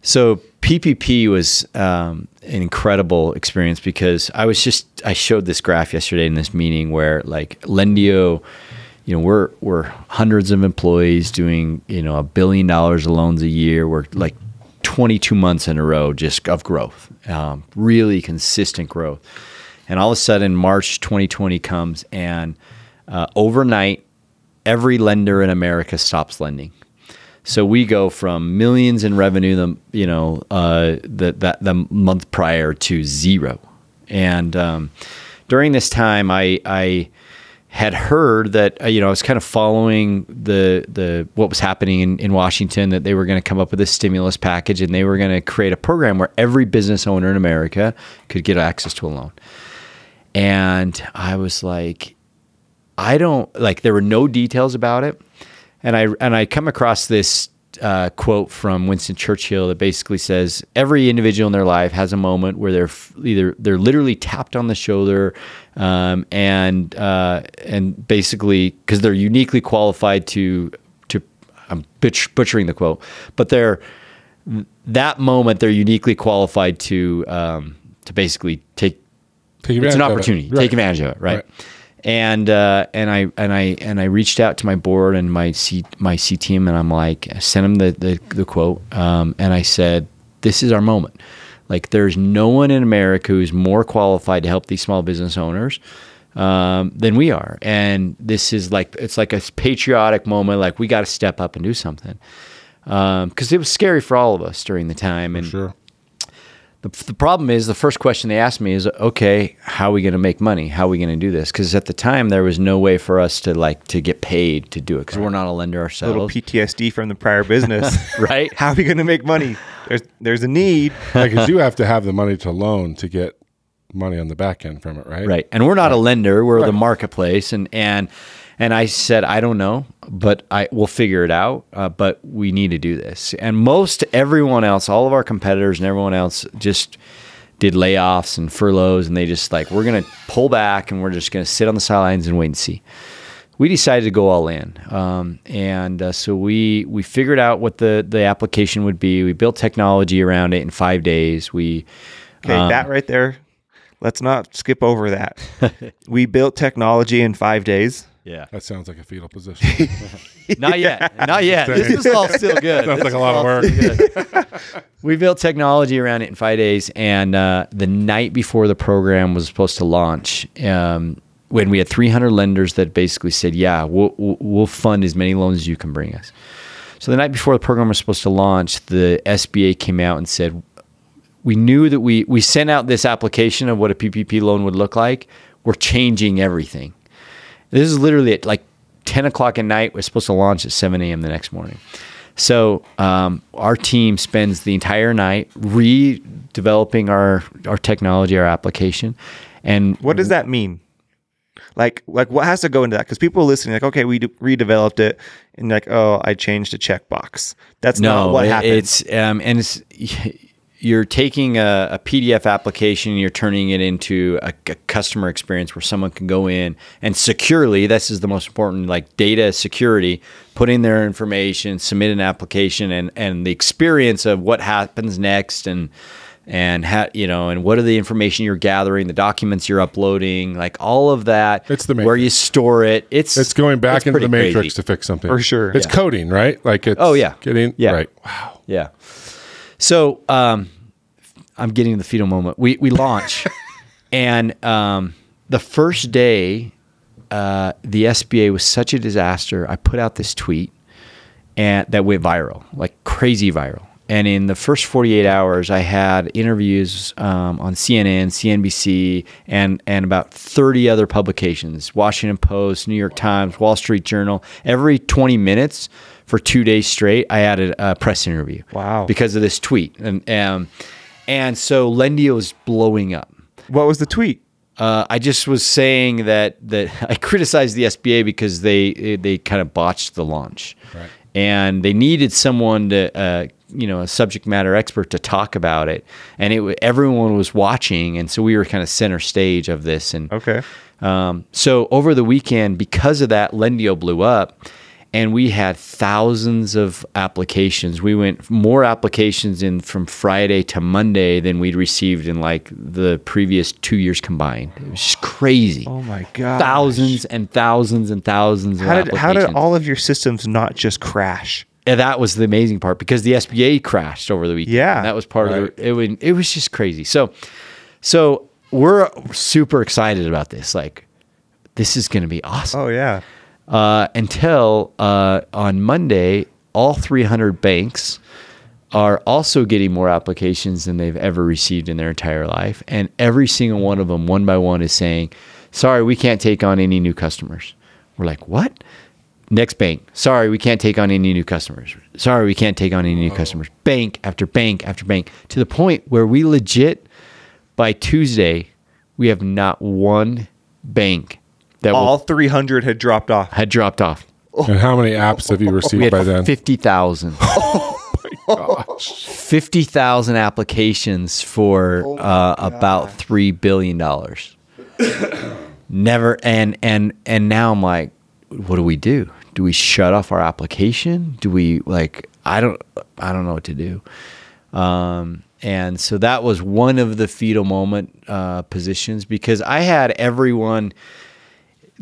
so PPP was um, an incredible experience because I was just I showed this graph yesterday in this meeting where like Lendio, you know, we're we're hundreds of employees doing you know a billion dollars of loans a year. We're like 22 months in a row just of growth, um, really consistent growth. And all of a sudden, March 2020 comes, and uh, overnight, every lender in America stops lending. So we go from millions in revenue, the you know uh, the that the month prior to zero, and um, during this time, I I had heard that uh, you know I was kind of following the the what was happening in, in Washington that they were going to come up with a stimulus package and they were going to create a program where every business owner in America could get access to a loan, and I was like, I don't like. There were no details about it, and I and I come across this uh, quote from Winston Churchill that basically says every individual in their life has a moment where they're f- either they're literally tapped on the shoulder, um, and uh, and basically because they're uniquely qualified to to I'm butch- butchering the quote, but they're that moment they're uniquely qualified to um, to basically take Take it's advantage an of it. opportunity. Right. Take advantage of it, right? Right. And uh, and I and I and I reached out to my board and my C my C team, and I'm like, I sent them the the, the quote, um, and I said, "This is our moment. Like, there's no one in America who's more qualified to help these small business owners." Um, than we are, and this is like it's like a patriotic moment. Like we got to step up and do something because it was scary for all of us during the time. And Sure. The, the problem is the first question they asked me is, okay, how are we going to make money? How are we going to do this? Because at the time there was no way for us to like to get paid to do it because we're not a lender ourselves. A little PTSD from the prior business. right? How are we going to make money? There's there's a need. Because you have to have the money to loan to get money on the back end from it, right? Right. And we're not a lender, we're the marketplace and and and I said, I don't know, but I we'll figure it out. Uh, but we need to do this. And most everyone else, all of our competitors and everyone else, just did layoffs and furloughs, and they just like we're gonna pull back and we're just gonna sit on the sidelines and wait and see. We decided to go all in, um, and uh, so we we figured out what the the application would be. We built technology around it in five days. We Okay, Um, that right there. Let's not skip over that. we built technology in five days. Yeah, That sounds like a fetal position. not yet, not yet. This is all still good. Sounds This like a is lot of all work. still good. we built technology around it in five days, and uh, the night before the program was supposed to launch, um, when we had 300 lenders that basically said, "Yeah, we'll, we'll we'll fund as many loans as you can bring us." So the night before the program was supposed to launch, the SBA came out and said, we knew that we we sent out this application of what a PPP loan would look like. We're changing everything. This is literally at like 10 o'clock at night. We're supposed to launch at 7 a.m. the next morning. So um, our team spends the entire night redeveloping our our technology, our application, and What does that mean? Like, like what has to go into that? Because people are listening, like, okay, we de- redeveloped it, and like, oh, I changed a checkbox. That's not what it- happened. It's um, and it's you're taking a, a PDF application, and you're turning it into a, a customer experience where someone can go in and securely. This is the most important, like data security. Put in their information, submit an application, and and the experience of what happens next, and and how you know, and what are the information you're gathering, the documents you're uploading, like all of that. It's the where you store it. It's It's going back it's into the matrix crazy. to fix something. For sure. It's Yeah. coding, right? Like it's Oh, yeah. getting Yeah. right. Wow. Yeah. So um, I'm getting the fetal moment. We we launch, and um, the first day, uh, the SBA was such a disaster. I put out this tweet, and that went viral, like crazy viral. And in the first 48 hours, I had interviews um, on CNN, CNBC, and and about 30 other publications: Washington Post, New York Times, Wall Street Journal. Every 20 minutes for two days straight, I added a, press interview. Wow. Because of this tweet, and um, and so Lendio was blowing up. what was the tweet? Uh, I just was saying that that I criticized the SBA because they they kind of botched the launch, Right. and they needed someone to uh, you know a subject matter expert to talk about it, and it everyone was watching, and so we were kind of center stage of this, and Okay. um, so over the weekend, because of that, Lendio blew up, and we had thousands of applications. We went more applications in from Friday to Monday than we'd received in like the previous two years combined. It was just crazy. Oh my god. Thousands and thousands and thousands of How did how did all of your systems not just crash? And that was the amazing part because the SBA crashed over the weekend. Yeah. That was part Right. of the, it. Was, it was just crazy. So, so we're super excited about this. Like, this is going to be awesome. Oh yeah. Uh, until uh, on Monday, all 300 banks are also getting more applications than they've ever received in their entire life. And every single one of them, one by one, is saying, sorry, we can't take on any new customers. We're like, what? Next bank, sorry, we can't take on any new customers. Sorry, we can't take on any new customers. Bank after bank after bank to the point where we legit, by Tuesday, we have not one bank that will All 300 had dropped off. had dropped off. And how many apps have you We received had by then? 50,000. Oh 50,000 applications for uh, about $3 billion. Never. And, and, and now I'm like, what do we do? Do we shut off our application? Do we like, I don't, I don't know what to do. Um, and so that was one of the fetal moment uh, positions because I had everyone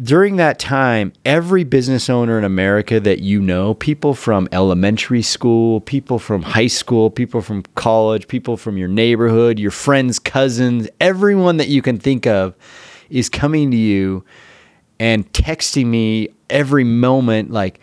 during that time, every business owner in America that you know, people from elementary school, people from high school, people from college, people from your neighborhood, your friends, cousins, everyone that you can think of is coming to you and texting me every moment like,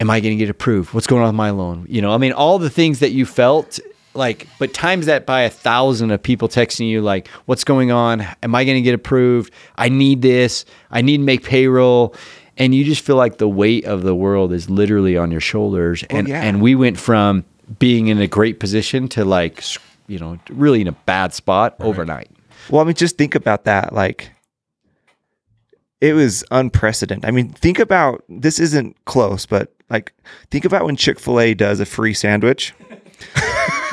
am I going to get approved? What's going on with my loan? You know, I mean, all the things that you felt like, but times that by a thousand of people texting you, like, what's going on? Am I going to get approved? I need this. I need to make payroll. And you just feel like the weight of the world is literally on your shoulders. And, yeah. and we went from being in a great position to like, you know, really in a bad spot overnight. Well, I mean, just think about that. Like, it was unprecedented. I mean, think about this isn't close, but like, think about when Chick fil A does a free sandwich.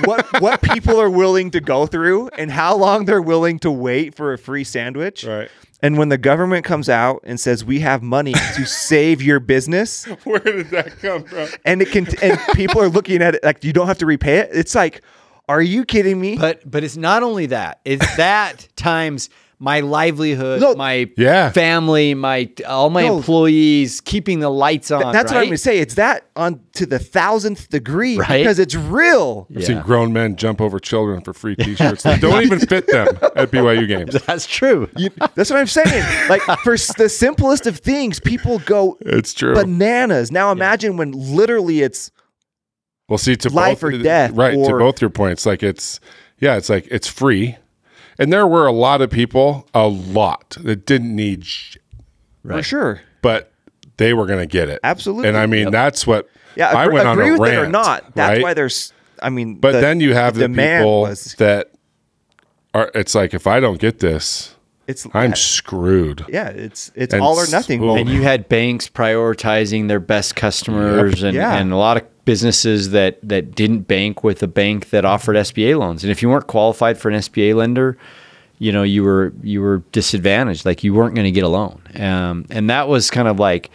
What what people are willing to go through and how long they're willing to wait for a free sandwich. Right. And when the government comes out and says we have money to save your business, Where did that come from? and it can and people are looking at it like you don't have to repay it. It's like, are you kidding me? But but it's not only that. It's that times my livelihood, No. my Yeah. family, my all my No. employees, keeping the lights on. That's what I'm right? going to say. It's that on to the thousandth degree Right? because it's real. I've Yeah. seen grown men jump over children for free T-shirts that don't even fit them at BYU games. That's true. You- that's what I'm saying. Like for the simplest of things, people go It's true. bananas. Now imagine when literally it's Well, see, to Life both, or death, right? to both your points, like it's, yeah, it's like it's free, and there were a lot of people, a lot that didn't need, sh- for sure. but they were going to get it, Absolutely. And I mean, that's what, Yeah, I agree, went on a with rant, it or not. That's right? why there's. I mean, But the- then you have the, demand people was- that are. It's like if I don't get this, it's I'm yeah, screwed. yeah, it's it's And all or nothing. ooh. And you had banks prioritizing their best customers and, Yeah. and a lot of businesses that, that didn't bank with a bank that offered SBA loans. And if you weren't qualified for an SBA lender, you know, you were you were disadvantaged. Like you weren't going to get a loan. Um, and that was kind of like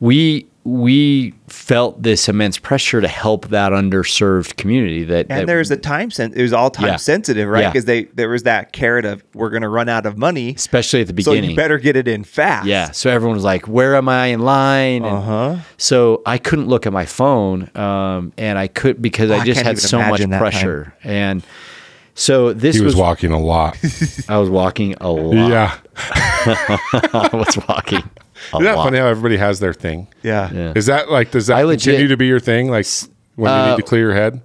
we we felt this immense pressure to help that underserved community that, and that there's a time sen- it was all time Yeah. sensitive, right? Yeah. Because they there was that carrot of we're going to run out of money, especially at the so beginning. you better get it in fast. Yeah. So everyone was like, "Where am I in line?" And Uh-huh. So I couldn't look at my phone, um, and I could because Oh, I I just can't had so much imagine that pressure. And so this He was, was, walking a lot. I was walking a lot. yeah, I was walking. A isn't that lot. funny how everybody has their thing? Yeah. Yeah. Is that like does that I legit- continue to be your thing? Like when you Uh, need to clear your head?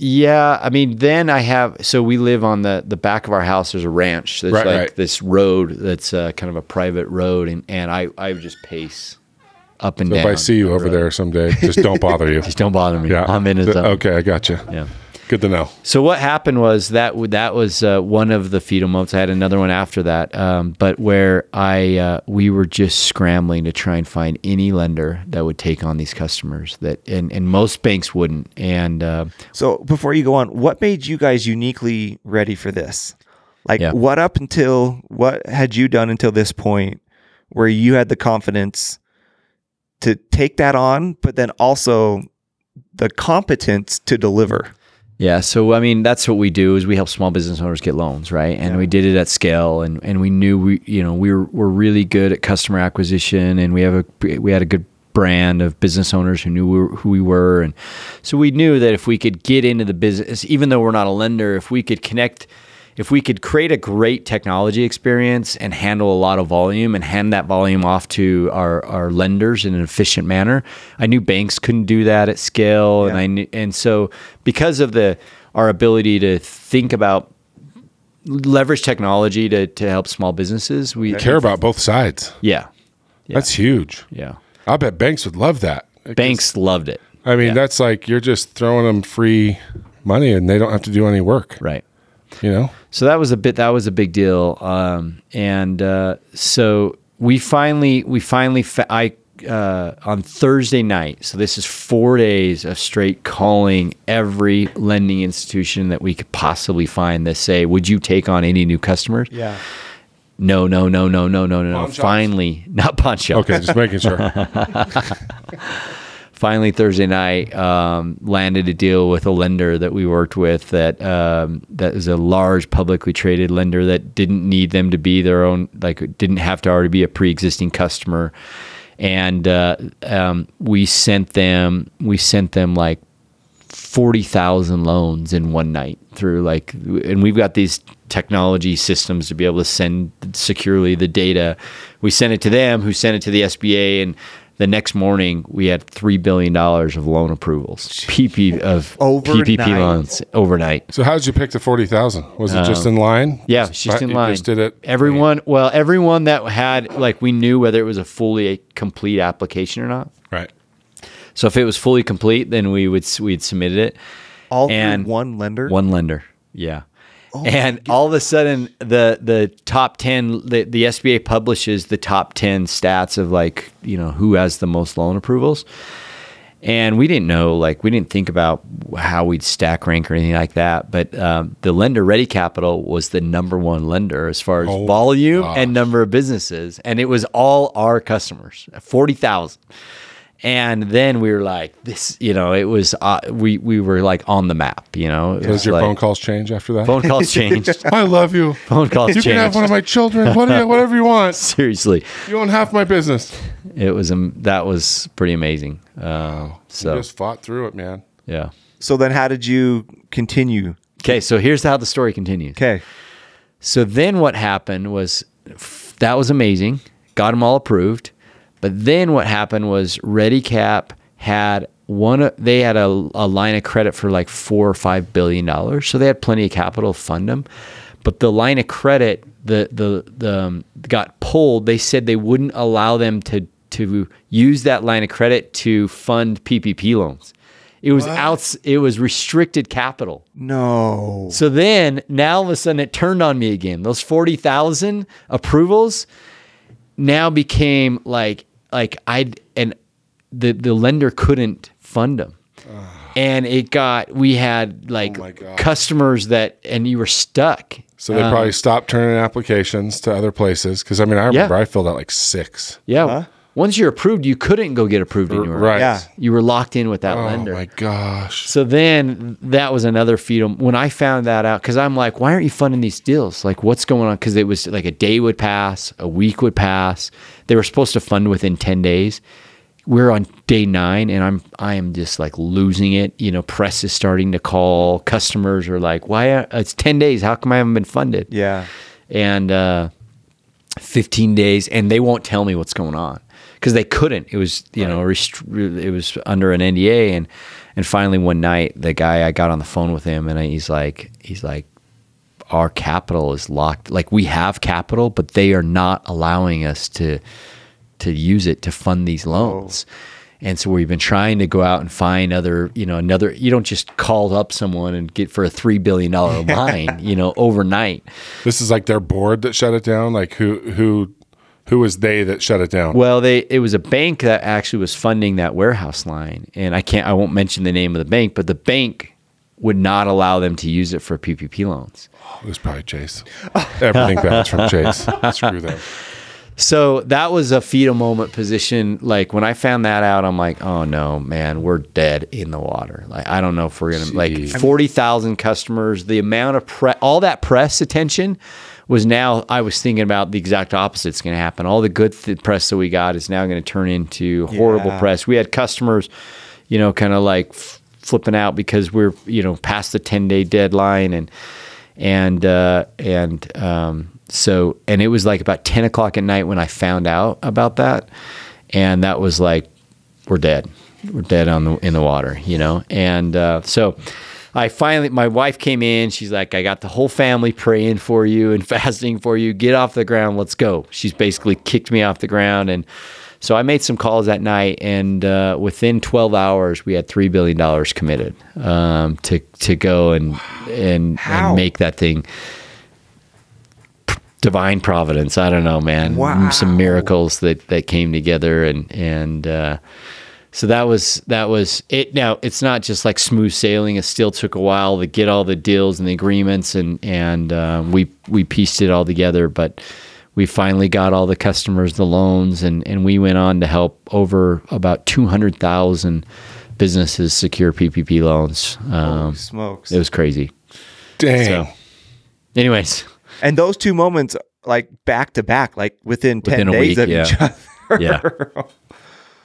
Yeah, I mean, then I have. So we live on the the back of our house. There's a ranch. There's Right, like right. this road that's uh, kind of a private road, and and I I would just pace up and So down. if I see you over road. there someday, just don't bother you. just don't bother me. Yeah, I'm in his So- zone. Okay, I got you. Yeah. Good to know. So what happened was that that was uh, one of the fetal moments. I had another one after that, um, but where I uh, we were just scrambling to try and find any lender that would take on these customers that and, and most banks wouldn't. And uh, So before you go on, what made you guys uniquely ready for this? Like Yeah. what up until what had you done until this point where you had the confidence to take that on, but then also the competence to deliver? Yeah, so I mean that's what we do is we help small business owners get loans, right? And we did it at scale, and, and we knew we you know we were we're really good at customer acquisition, and we have a we had a good brand of business owners who knew we were, who we were, and so we knew that if we could get into the business, even though we're not a lender, if we could connect. If we could create a great technology experience and handle a lot of volume and hand that volume off to our, our lenders in an efficient manner, I knew banks couldn't do that at scale, and I knew, and so because of the our ability to think about leverage technology to, to help small businesses, we Care about both sides. yeah That's huge. yeah I bet banks would love that. banks loved it I mean, Yeah. that's like you're just throwing them free money and they don't have to do any work. right. You know? So that was a bit that was a big deal, um, and uh, so we finally we finally fa- I uh, on Thursday night. So this is four days of straight calling every lending institution that we could possibly find that say, "Would you take on any new customers?" Yeah. No, no, no, no, no, no, no, no. Finally, not pawn shop. Okay, just making sure. finally Thursday night um, landed a deal with a lender that we worked with that um, that is a large publicly traded lender that didn't need them to be their own like didn't have to already be a pre-existing customer. And uh, um, we sent them we sent them like 40,000 loans in one night through like and we've got these technology systems to be able to send securely the data. We sent it to them who sent it to the SBA and the next morning we had 3 billion dollars of loan approvals PP of PPP Overnight. loans overnight So how did you pick the forty thousand? Was it just in line? Um, yeah, it's just in line. Just did it. Everyone, well, everyone that had like we knew whether it was a fully a complete application or not. Right. So if it was fully complete, then we would we'd submitted it. All And through one lender. One lender, yeah. And all of a sudden, the the top ten, the, the SBA publishes the top ten stats of like you know who has the most loan approvals, and we didn't know like we didn't think about how we'd stack rank or anything like that. But um, the lender Ready Capital was the number one lender as far as Oh, volume gosh. and number of businesses, and it was all our customers, forty thousand. And then we were like, this, you know, it was uh, we we were like on the map, you know. It Does was your like, phone calls change after that? phone calls changed. I love you. phone calls You can have one of my children. What you, whatever you want. Seriously, You own half my business. it was um, that was pretty amazing. Um, so You just fought through it, man. yeah. So then, how did you continue? Okay, so here's how the story continues. Okay. So then what happened was f- that was amazing. Got them all approved. But then what happened was ReadyCap had one they had a, a line of credit for like 4 or 5 billion dollars. So they had plenty of capital to fund them. But the line of credit the the the um, got pulled. They said they wouldn't allow them to to use that line of credit to fund PPP loans. It was outs it was restricted capital. No. So then now all of a sudden it turned on me again. Those 40,000 approvals now became like like I and the the lender couldn't fund them. And it got we had like Oh customers that and you were stuck. So they uh, probably stopped turning applications to other places. Because I mean, I remember I filled out like six. Yeah. Once you're approved, you couldn't go get approved anywhere. Right. Yeah. You were locked in with that Oh lender. Oh my gosh. So then that was another feed. When I found that out, because I'm like, why aren't you funding these deals? Like, what's going on? Because it was like a day would pass, a week would pass. They were supposed to fund within 10 days. We're on day nine, and I'm I am just like losing it. You know, press is starting to call. Customers are like, "Why? are- It's ten days. How come I haven't been funded?" Yeah. and uh, 15 days, and they won't tell me what's going on because they couldn't. It was you know restr- it was under an NDA, and and finally one night the guy I got on the phone with him, and he's like he's like our capital is locked. Like we have capital, but they are not allowing us to to use it to fund these loans. And so we've been trying to go out and find other, you know, another. You don't just call up someone and get for a three billion dollar line, you know, overnight. This is like their board that shut it down. Like who who who was they that shut it down? Well, they it was a bank that actually was funding that warehouse line, and I can't I won't mention the name of the bank, but the bank would not allow them to use it for PPP loans. It was probably Chase. Everything bounced from Chase. Screw them. So that was a fetal moment position. Like when I found that out, I'm like, oh no, man, we're dead in the water. Like I don't know if we're gonna like forty thousand customers. The amount of pre- all that press attention was now. I was thinking about the exact opposite. It's gonna happen. All the good th- press that we got is now gonna turn into horrible Yeah. press. We had customers, you know, kind of like f- flipping out because we're you know past the ten day deadline and and uh, and um, so and it was like about ten o'clock at night when I found out about that, and that was like we're dead, we're dead on the in the water, you know, and uh, so. I finally, my wife came in. She's like, I got the whole family praying for you and fasting for you. Get off the ground. Let's go. She's basically kicked me off the ground. And so I made some calls that night. And uh, within 12 hours, we had $3 billion committed um, to, to go and, and, and make that thing divine providence. I don't know, man. Wow. Some miracles that that came together, and and uh, so that was that was it. Now it's not just like smooth sailing. It still took a while to get all the deals and the agreements, and and um, we we pieced it all together, but. We finally got all the customers the loans, and, and we went on to help over about two hundred thousand businesses secure PPP loans. Holy Um, smokes. it was crazy. Dang. So, anyways, and those two moments, like back to back, like within 10 Within a days week, of yeah. each other. Yeah.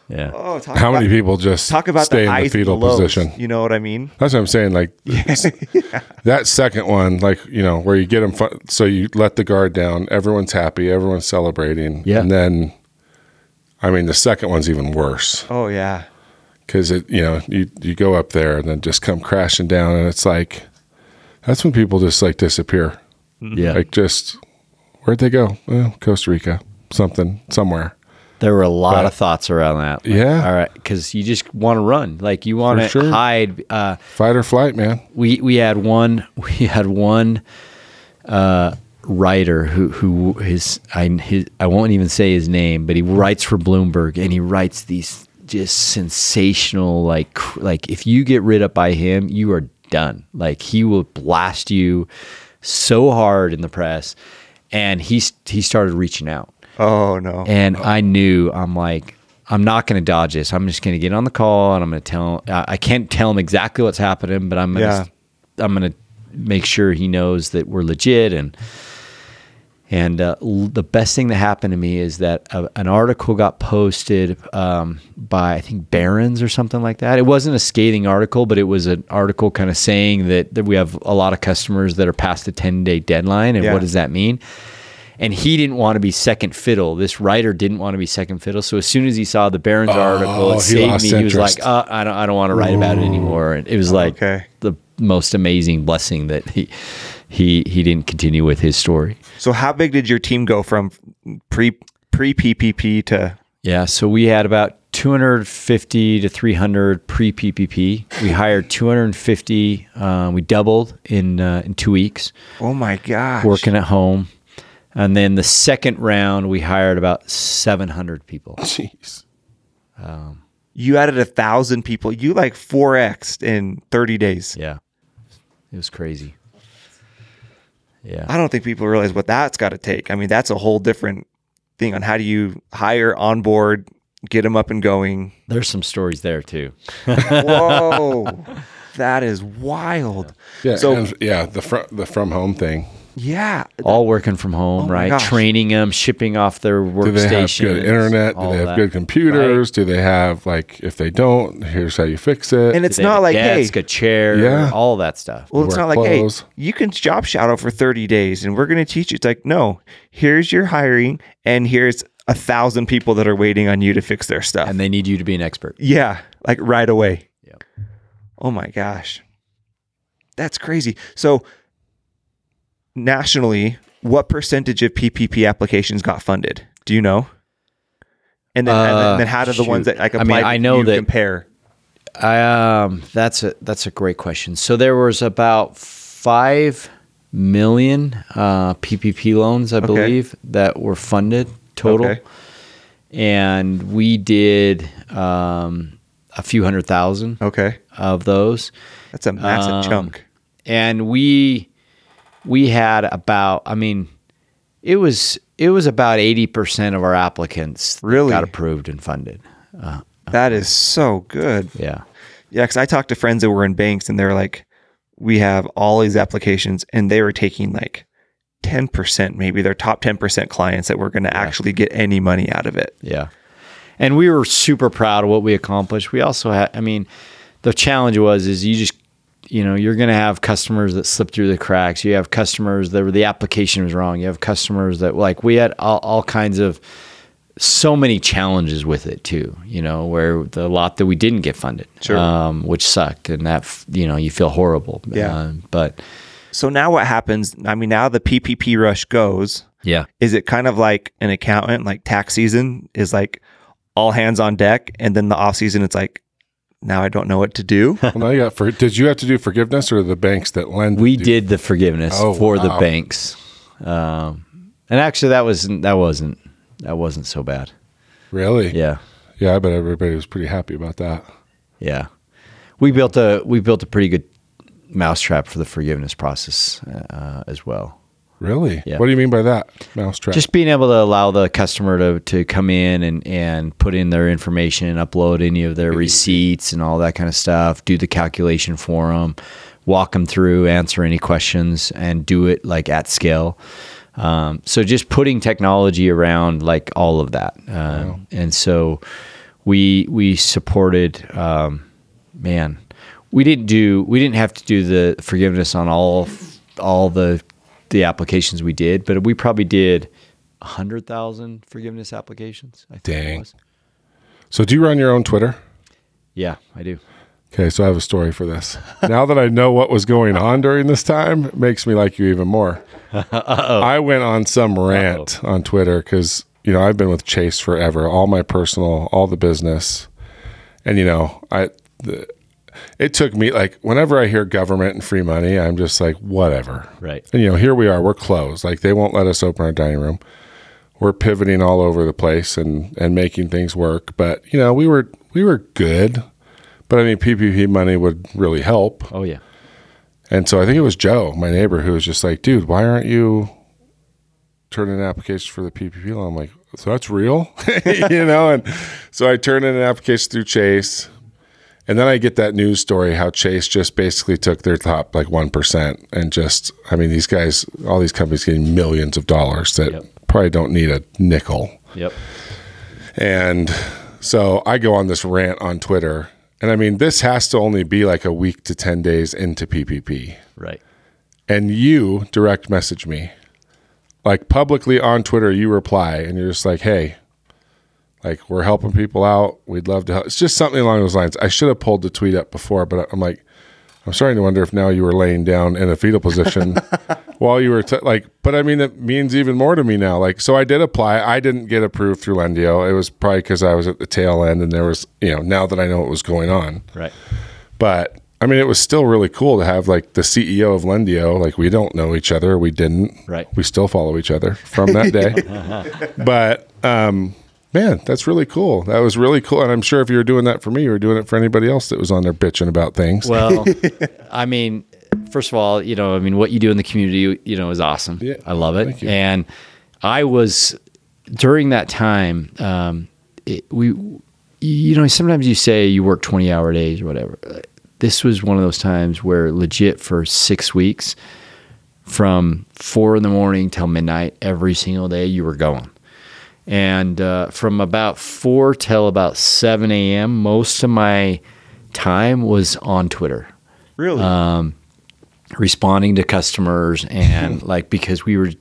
Yeah. oh, talk How about, many people just talk about stay the in highs the fetal lows, position? You know what I mean? That's what I'm saying. Like that second one, like you know, where you get them, fu- so you let the guard down. Everyone's happy. Everyone's celebrating. Yeah. And then, I mean, the second one's even worse Oh yeah. because it, you know, you you go up there and then just come crashing down, and it's like that's when people just like disappear. Yeah. Like just where'd they go? Well, Costa Rica, something somewhere. There were a lot But- of thoughts around that. Like, Yeah. All right. Because you just want to run. Like you want to sure. hide. Uh, Fight or flight, man. we we had one. We had one uh, writer who who his I his I won't even say his name, but he writes for Bloomberg and he writes these just sensational like like if you get rid up by him, you are done. Like he will blast you so hard in the press, and he he started reaching out. Oh no. And I knew I'm like, I'm not going to dodge this. I'm just going to get on the call and I'm going to tell. I I can't tell him exactly what's happening, but I'm going Yeah. to I'm going to make sure he knows that we're legit. And and uh, l- the best thing that happened to me is that a, an article got posted um, by I think Barron's or something like that. It wasn't a scathing article, but it was an article kind of saying that, that we have a lot of customers that are past the 10 day deadline, and Yeah. what does that mean? And he didn't want to be second fiddle. This writer didn't want to be second fiddle. So as soon as he saw the Barron's article, it saved lost me. He was like, uh, "I don't, I don't want to write about it anymore." And it was like Okay. the most amazing blessing that he he he didn't continue with his story. So how big did your team go from pre pre PPP to Yeah, so we had about 250 to 300 pre PPP. We hired 250. Uh, we doubled in uh, in two weeks. Oh my gosh. working at home. And then the second round, we hired about 700 people. Jeez. Um, you added a thousand people. You like four x in thirty days. Yeah. It was crazy. Yeah. I don't think people realize what that's got to take. I mean, that's a whole different thing on how do you hire, onboard, get them up and going. There's some stories there too. Whoa, that is wild. Yeah. So- and, yeah. The from the from home thing. Yeah. All working from home, Oh right? gosh. Training them, shipping off their Do they have good internet? Do they have good computers? Do they have like if they don't, here's how you fix it. And it's not like, hey, a chair, Yeah. all that stuff. well, it's wear not like, clothes. hey, you can job shadow for 30 days and we're going to teach you. It's like, no, here's your hiring and here's a thousand people that are waiting on you to fix their stuff. And they need you to be an expert. Yeah, like right away. Yep. Oh my gosh. That's crazy. So nationally, what percentage of PPP applications got funded? Do you know? And then, and then, Uh, then how do the ones that like I mean, applied I know that- compare? I um that's a that's a great question. So there was about five million uh, PPP loans, I believe, that were funded total, Okay. and we did um, a few hundred thousand Okay. of those, That's a massive Um, chunk. and we we had about I mean it was it was about eighty percent of our applicants Really? got approved and funded. Uh, uh, that is so good. Yeah. Yeah, because I talked to friends that were in banks and they're like, we have all these applications and they were taking like 10%, maybe their top 10% clients that were going to actually get any money out of it. Yeah. And we were super proud of what we accomplished. We also had, I mean, the challenge was, is you just, you know, you're going to have customers that slip through the cracks. You have customers that were, the application was wrong. You have customers that, like, we had all, all kinds of, so many challenges with it too, you know, where the lot that we didn't get funded, Sure. um, which sucked. And that, you know, you feel horrible. Yeah. Uh, but So now what happens? I mean, now the PPP rush goes. yeah. Is it kind of like an accountant, like tax season is like all hands on deck, and then the off season it's like, now I don't know what to do. well, now you got for. Did you have to do forgiveness or the banks that lend? We do- did the forgiveness Oh, for the banks. Um, and actually that wasn't, that wasn't, that wasn't so bad. really. Yeah. Yeah, I bet everybody was pretty happy about that. Yeah. We built a we built a pretty good mousetrap for the forgiveness process uh, as well. Really? Yeah. What do you mean by that? Mousetrap. Just being able to allow the customer to, to come in and, and put in their information, and upload any of their receipts and all that kind of stuff, do the calculation for them, walk them through, answer any questions, and do it like at scale. Um, so just putting technology around like all of that, um, and so we we supported. Um, man, we didn't do we didn't have to do the forgiveness on all all the the applications we did, but we probably did a hundred thousand forgiveness applications. I think it Dang. was. so do you run your own Twitter? Yeah, I do. Okay, so I have a story for this. now that I know what was going on during this time, it makes me like you even more. I went on some rant on Twitter because you know I've been with Chase forever, all my personal, all the business, and you know I the, it took me like whenever I hear government and free money, I'm just like, whatever. Right. And you know, here we are, we're closed. Like they won't let us open our dining room. We're pivoting all over the place and and making things work. But you know, we were we were good. But I mean, PPP money would really help. Oh yeah. And so I think it was Joe, my neighbor, who was just like, dude, why aren't you turning in applications for the PPP loan? I'm like, so that's real, you know? And so I turned in an application through Chase. And then I get that news story how Chase just basically took their top like 1% and just, I mean, these guys, all these companies getting millions of dollars that Yep. probably don't need a nickel. Yep. And so I go on this rant on Twitter. And I mean, this has to only be like a week to 10 days into PPP Right. and you direct message me like publicly on twitter you reply and you're just like hey like we're helping people out we'd love to help it's just something along those lines i should have pulled the tweet up before but i'm like i'm starting to wonder if now you were laying down in a fetal position while you were t- like but i mean it means even more to me now like so i did apply i didn't get approved through lendio it was probably because i was at the tail end and there was you know now that i know what was going on Right. but I mean, it was still really cool to have like the CEO of Lendio. Like we don't know each other, we didn't. Right. We still follow each other from that day. but um, man, that's really cool. That was really cool, and I'm sure if you were doing that for me, you were doing it for anybody else that was on there bitching about things. Well, I mean, first of all, you know, I mean, what you do in the community, you know, is awesome. Yeah, I love it. thank you. And I was during that time. Um, it, we, you know, sometimes you say you work twenty hour days or whatever. This was one of those times where legit for six weeks, from four in the morning till midnight every single day, you were going. And uh, from about four till about seven a.m., most of my time was on Twitter Really? responding to customers and like because we were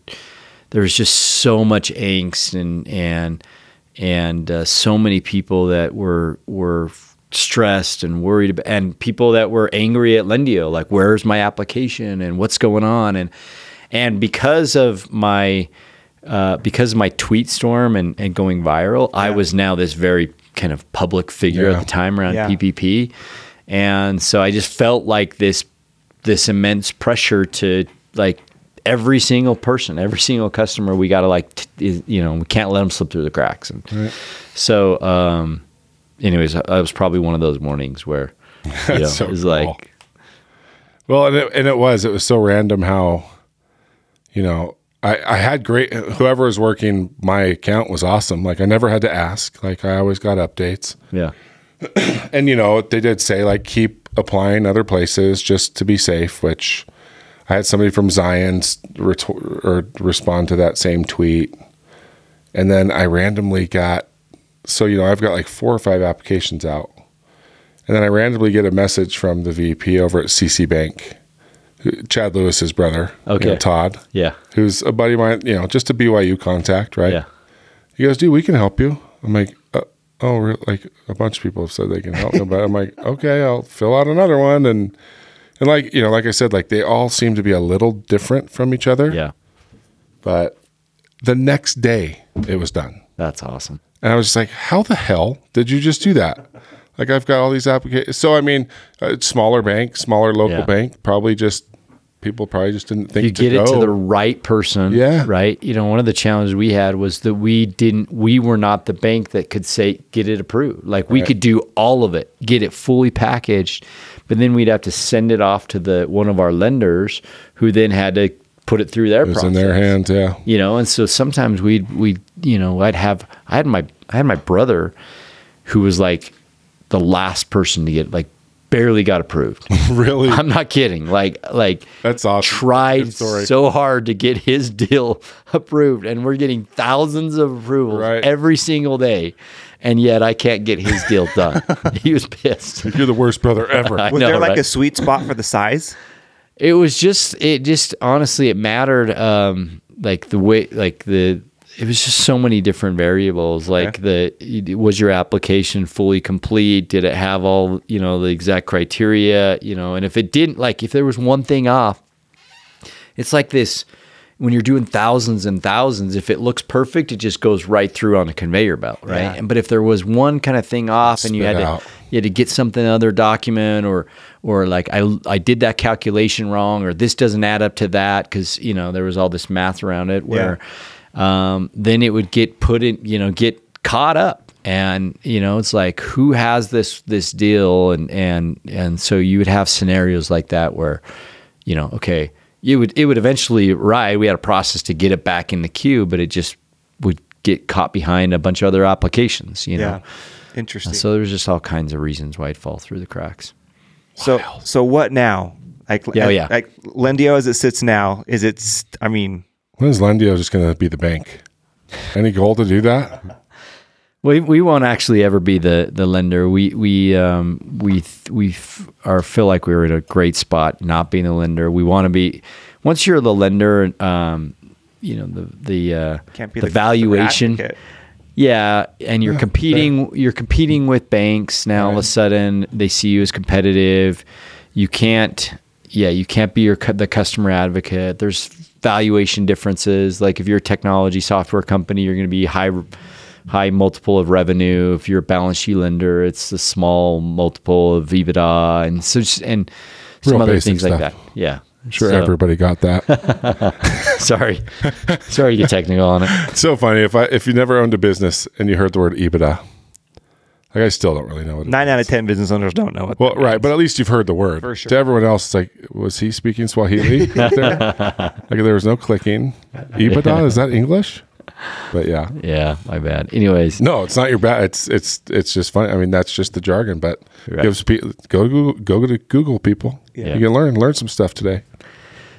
there was just so much angst and and and uh, so many people that were were stressed and worried about, and people that were angry at Lendio like where's my application and what's going on and and because of my uh, because of my tweet storm and, and going viral, I was now this very kind of public figure Yeah. at the time around Yeah. PPP, and so I just felt like this this immense pressure to like every single person, every single customer. We got to like t- you know we can't let them slip through the cracks, and so um, anyways, I was probably one of those mornings where you know, so it was cool. like Well, and it, and it was it was so random how, you know, I I had great whoever was working my account was awesome. Like I never had to ask. Like I always got updates. yeah and you know they did say like keep applying other places just to be safe which i had somebody from zion's retor- or respond to that same tweet and then i randomly got so you know i've got like four or five applications out and then i randomly get a message from the vp over at cc bank chad lewis's brother you Okay. know, todd yeah who's a buddy of mine you know just a byu contact right yeah he goes, dude, we can help you. I'm like, uh, oh, re- like a bunch of people have said they can help me, but I'm like, okay, I'll fill out another one. And, and like, you know, like I said, like they all seem to be a little different from each other. yeah But the next day it was done. that's awesome. And I was just like, how the hell did you just do that? Like I've got all these applications. So, I mean, a smaller bank, smaller local Yeah. bank, probably just, people probably just didn't think you to get it to the right person Yeah. right you know one of the challenges we had was that we didn't we were not the bank that could say get it approved like we Right. could do all of it get it fully packaged but then we'd have to send it off to the one of our lenders who then had to put it through their it was process in their hands. Yeah. you know and so sometimes we'd we you know i'd have i had my i had my brother who was like the last person to get like barely got approved really? i'm not kidding like like That's awesome. tried so hard to get his deal approved and we're getting thousands of approvals Right. every single day and yet i can't get his deal done he was pissed You're the worst brother ever. Was know, there like right? a sweet spot for the size? it was just it just honestly it mattered um like the way like the it was just so many different variables like the was your application fully complete did it have all you know the exact criteria you know and if it didn't like if there was one thing off it's like this when you're doing thousands and thousands, if it looks perfect, it just goes right through on a conveyor belt, right? Yeah. And but if there was one kind of thing off and you had out. to you had to get something other document or or like I I did that calculation wrong or this doesn't add up to that because you know there was all this math around it where um, then it would get put in you know get caught up and you know it's like who has this this deal and and and so you would have scenarios like that where you know okay you would it would eventually ride we had a process to get it back in the queue but it just would get caught behind a bunch of other applications you know Yeah. Interesting. so there's just all kinds of reasons why it'd fall through the cracks So so what now? Like Yeah, yeah. like Lendio as it sits now, is it I mean, When is Lendio just going to be the bank? Any goal to do that? We we won't actually ever be the the lender. We we um we we f- are feel like we were in a great spot not being the lender. We want to be once you're the lender um you know the the uh can't be the, the, valuation advocate. yeah and you're competing you're competing with banks now all of a sudden they see you as competitive you can't yeah you can't be your the customer advocate there's valuation differences. Like if you're a technology software company you're going to be high high multiple of revenue. If you're a balance sheet lender it's a small multiple of EBITDA and so just, and some Real other things like that. Yeah. Sure, So- everybody got that. sorry. Sorry to get technical on it. So funny. If I if you never owned a business and you heard the word EBITDA, like I still don't really know what. It Nine out of ten business owners don't know what. Well, that right, means. but at least you've heard the word. For sure. To everyone else, it's like, was he speaking Swahili? out there? like there was no clicking. EBITDA is that English? But yeah, yeah my bad anyways no, it's not your bad. It's it's it's just funny. I mean, that's just the jargon. But Right. gives people go to Google, go to Google people. Yeah. You can learn learn some stuff today.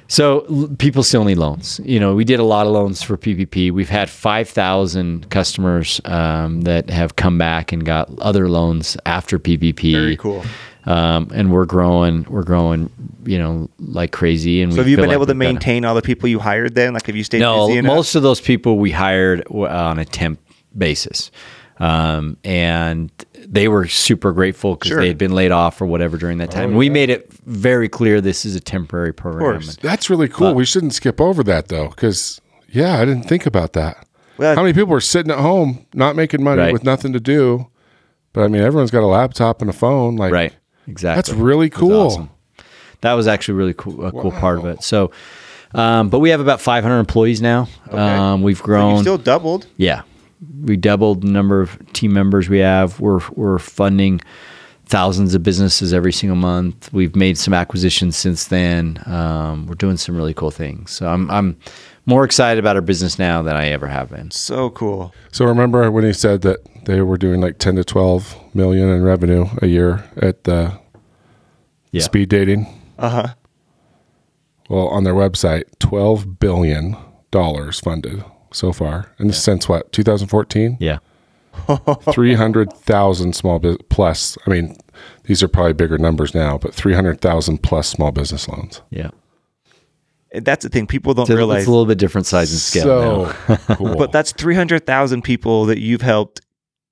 So l- people still need loans. You know, we did a lot of loans for PPP. We've had 5,000 customers um, that have come back and got other loans after PPP. very cool. Um, and we're growing, we're growing, you know, like crazy. And So have you been like able to maintain all the people you hired then? Like have you stayed no, most of those people we hired on a temp basis. Um, and they were super grateful because Sure. they had been laid off or whatever during that time. We made it very clear this is a temporary program. course. That's really cool. But- we shouldn't skip over that though, because yeah, I didn't think about that. Well, How many people are sitting at home not making money Right. with nothing to do? But I mean, everyone's got a laptop and a phone. Like, Right. Exactly. That's really It was cool. awesome. That was actually really cool, a cool part of it. So, um, but we have about 500 employees now. Um, we've grown you grown. still doubled. yeah, we doubled the number of team members we have. We're we're funding thousands of businesses every single month. We've made some acquisitions since then. Um, we're doing some really cool things. So I'm I'm more excited about our business now than I ever have been. So cool. So remember when he said that they were doing like 10 to 12 million in revenue a year at the Yeah. speed dating? Uh huh. Well, on their website, 12 billion dollars funded so far. And this since what? 2014? Yeah. 300,000 small business plus. I mean, these are probably bigger numbers now, but 300,000 plus small business loans. Yeah. That's the thing. People don't So realize. it's a little bit different size and scale so now. cool. but that's 300,000 people that you've helped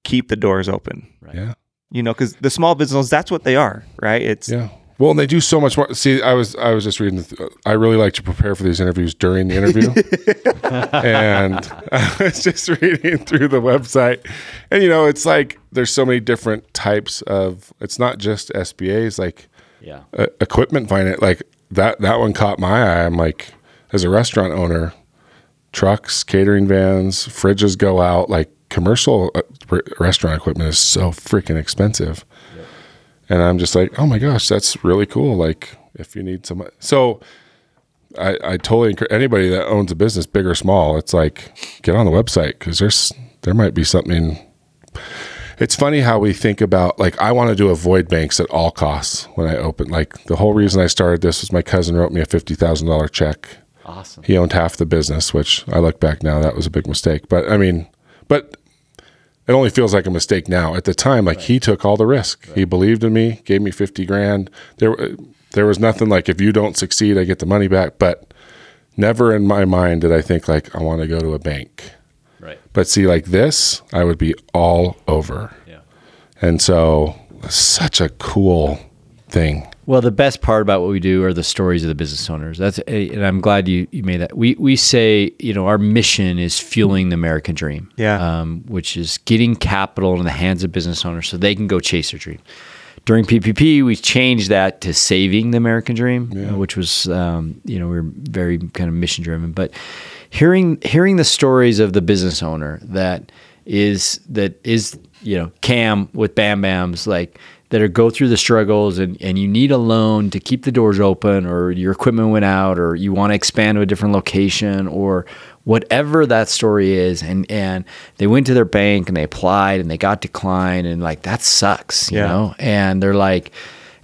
keep the doors open. yeah. You know, because the small businesses, that's what they are, right? It's Yeah. Well, and they do so much more. See, I was I was just reading. th- I really like to prepare for these interviews during the interview, and I was just reading through the website, and you know, it's like there's so many different types of. It's not just SBA's like Yeah. uh, equipment finance. Like that that one caught my eye. I'm like, as a restaurant owner, trucks, catering vans, fridges go out. Like commercial uh, re- restaurant equipment is so freaking expensive. And I'm just like, oh my gosh, that's really cool. Like if you need some, so I, I totally encourage anybody that owns a business, big or small. It's like get on the website because there's there might be something. It's funny how we think about like I wanted to avoid banks at all costs when I opened. Like the whole reason I started this was my cousin wrote me a fifty thousand dollar check Awesome. he owned half the business, which I look back now, that was a big mistake. But I mean, but it only feels like a mistake now. At the time, like he took all the risk. He believed in me, gave me 50 grand. There, there was nothing like, if you don't succeed, I get the money back. But never in my mind did I think like, I want to go to a bank. Right. But see, like this, I would be all over. Yeah. And so, such a cool thing. Well, the best part about what we do are the stories of the business owners. That's and I'm glad you, you made that. We we say you know our mission is fueling the American dream. Yeah. Um, which is getting capital in the hands of business owners so they can go chase their dream. During PPP, we changed that to saving the American dream, uh, which was um, you know we are very kind of mission driven. But hearing hearing the stories of the business owner that is that is you know Cam with Bam Bams like that are go through the struggles and, and you need a loan to keep the doors open or your equipment went out or you want to expand to a different location or whatever that story is and and they went to their bank and they applied and they got declined and like that sucks you Yeah. know and they're like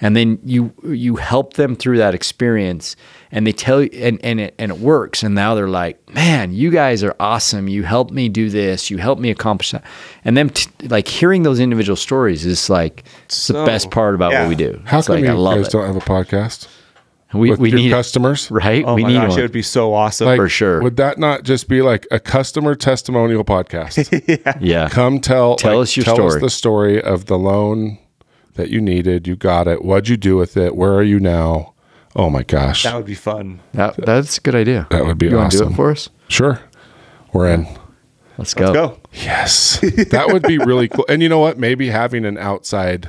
and then you you help them through that experience and they tell you and and it, and it works and now they're like man you guys are awesome you helped me do this you helped me accomplish that and then t- like hearing those individual stories is like it's So- the best part about yeah. what we do How it's come like you i love guys it don't have a podcast we, with we your need customers? right Oh we my need gosh, one. it would be so awesome. Like, For sure. Would that not just be like a customer testimonial podcast? yeah Come tell Tell like, us your tell story. us the story of the loan that you needed. You got it. What'd you do with it? Where are you now? Oh my gosh, that would be fun. that, that's a good idea that would be you want to do it for us Sure, we're in. let's go, Let's go. Yes, that would be really cool. And you know what? Maybe having an outside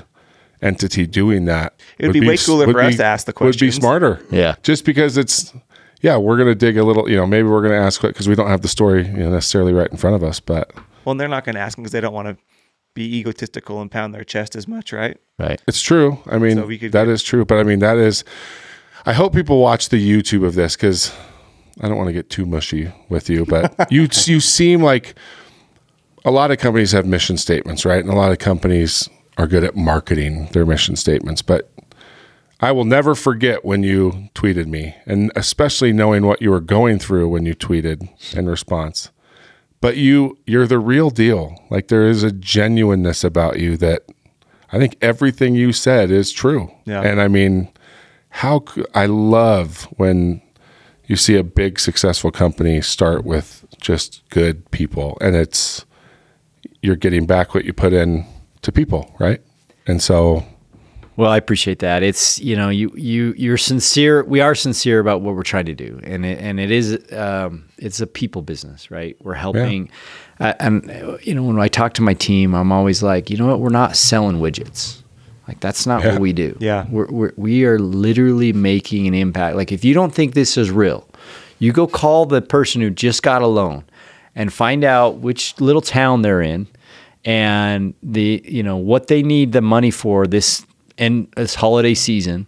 entity doing that It would would be way cooler would for us to ask the questions. Would be smarter. Yeah. just because it's yeah, we're gonna dig a little. You know, maybe we're gonna ask because we don't have the story you know, necessarily right in front of us, but Well, and they're not going to ask because they don't want to be egotistical and pound their chest as much, right? right It's true. I mean, So we could that get- is true. But I mean, that is. I hope people watch the YouTube of this because I don't want to get too mushy with you, but you you seem like a lot of companies have mission statements, right? And a lot of companies are good at marketing their mission statements. But I will never forget when you tweeted me, and especially knowing what you were going through when you tweeted in response. But you you're the real deal. Like there is a genuineness about you that I think everything you said is true. Yeah. And I mean, how I love when you see a big successful company start with just good people and it's you're getting back what you put in to people, right? And so Well, I appreciate that. It's you know you you you're sincere. We are sincere about what we're trying to do, and it, and it is um, it's a people business, right? We're helping, uh, and you know when I talk to my team, I'm always like, you know what, we're not selling widgets. Like that's not Yeah. what we do. Yeah. we're, we're we are literally making an impact. Like if you don't think this is real, you go call the person who just got a loan, and find out which little town they're in, and the you know what they need the money for this and this holiday season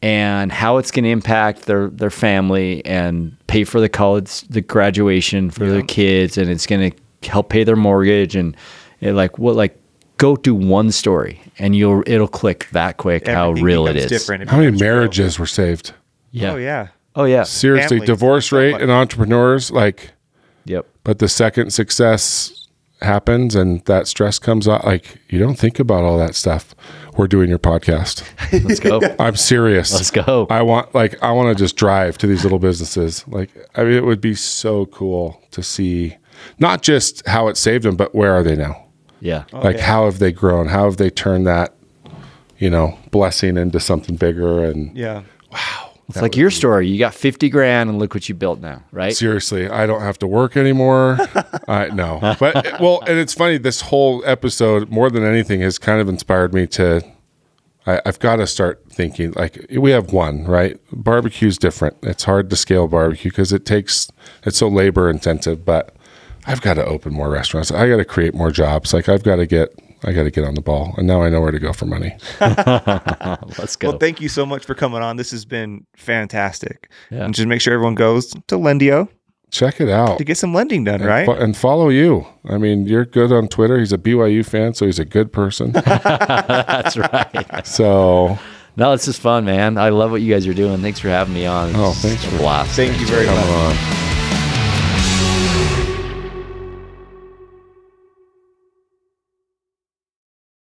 and how it's going to impact their their family and pay for the college the graduation for their kids and it's going to help pay their mortgage and it like what like go do one story and you'll it'll click that quick how real it is. Different. How many becomes real. marriages were saved? yeah Oh yeah. oh yeah Seriously, Families, divorce rate like- in entrepreneurs like yep but the second success happens and that stress comes out like you don't think about all that stuff we're doing your podcast let's go i'm serious let's go i want like i want to just drive to these little businesses like i mean it would be so cool to see not just how it saved them but where are they now yeah like yeah. how have they grown how have they turned that you know blessing into something bigger and Yeah. Wow. It's like your story you got 50 grand and look what you built now right Seriously, I don't have to work anymore. I no, but well, and it's funny. This whole episode, more than anything, has kind of inspired me to. I, I've got to start thinking like we have one right. Barbecue's different. It's hard to scale barbecue because it takes it's so labor intensive. But I've got to open more restaurants. I got to create more jobs. Like I've got to get. I got to get on the ball, and now I know where to go for money. let's go Well, thank you so much for coming on. This has been fantastic. Yeah. And just make sure everyone goes to Lendio Check it out. to get some lending done, right? Fo- and follow you. I mean, you're good on Twitter. He's a BYU fan, so he's a good person. that's right so no it's just fun man i love what you guys are doing thanks for having me on Oh, thanks a for- blast Thank you very much. on.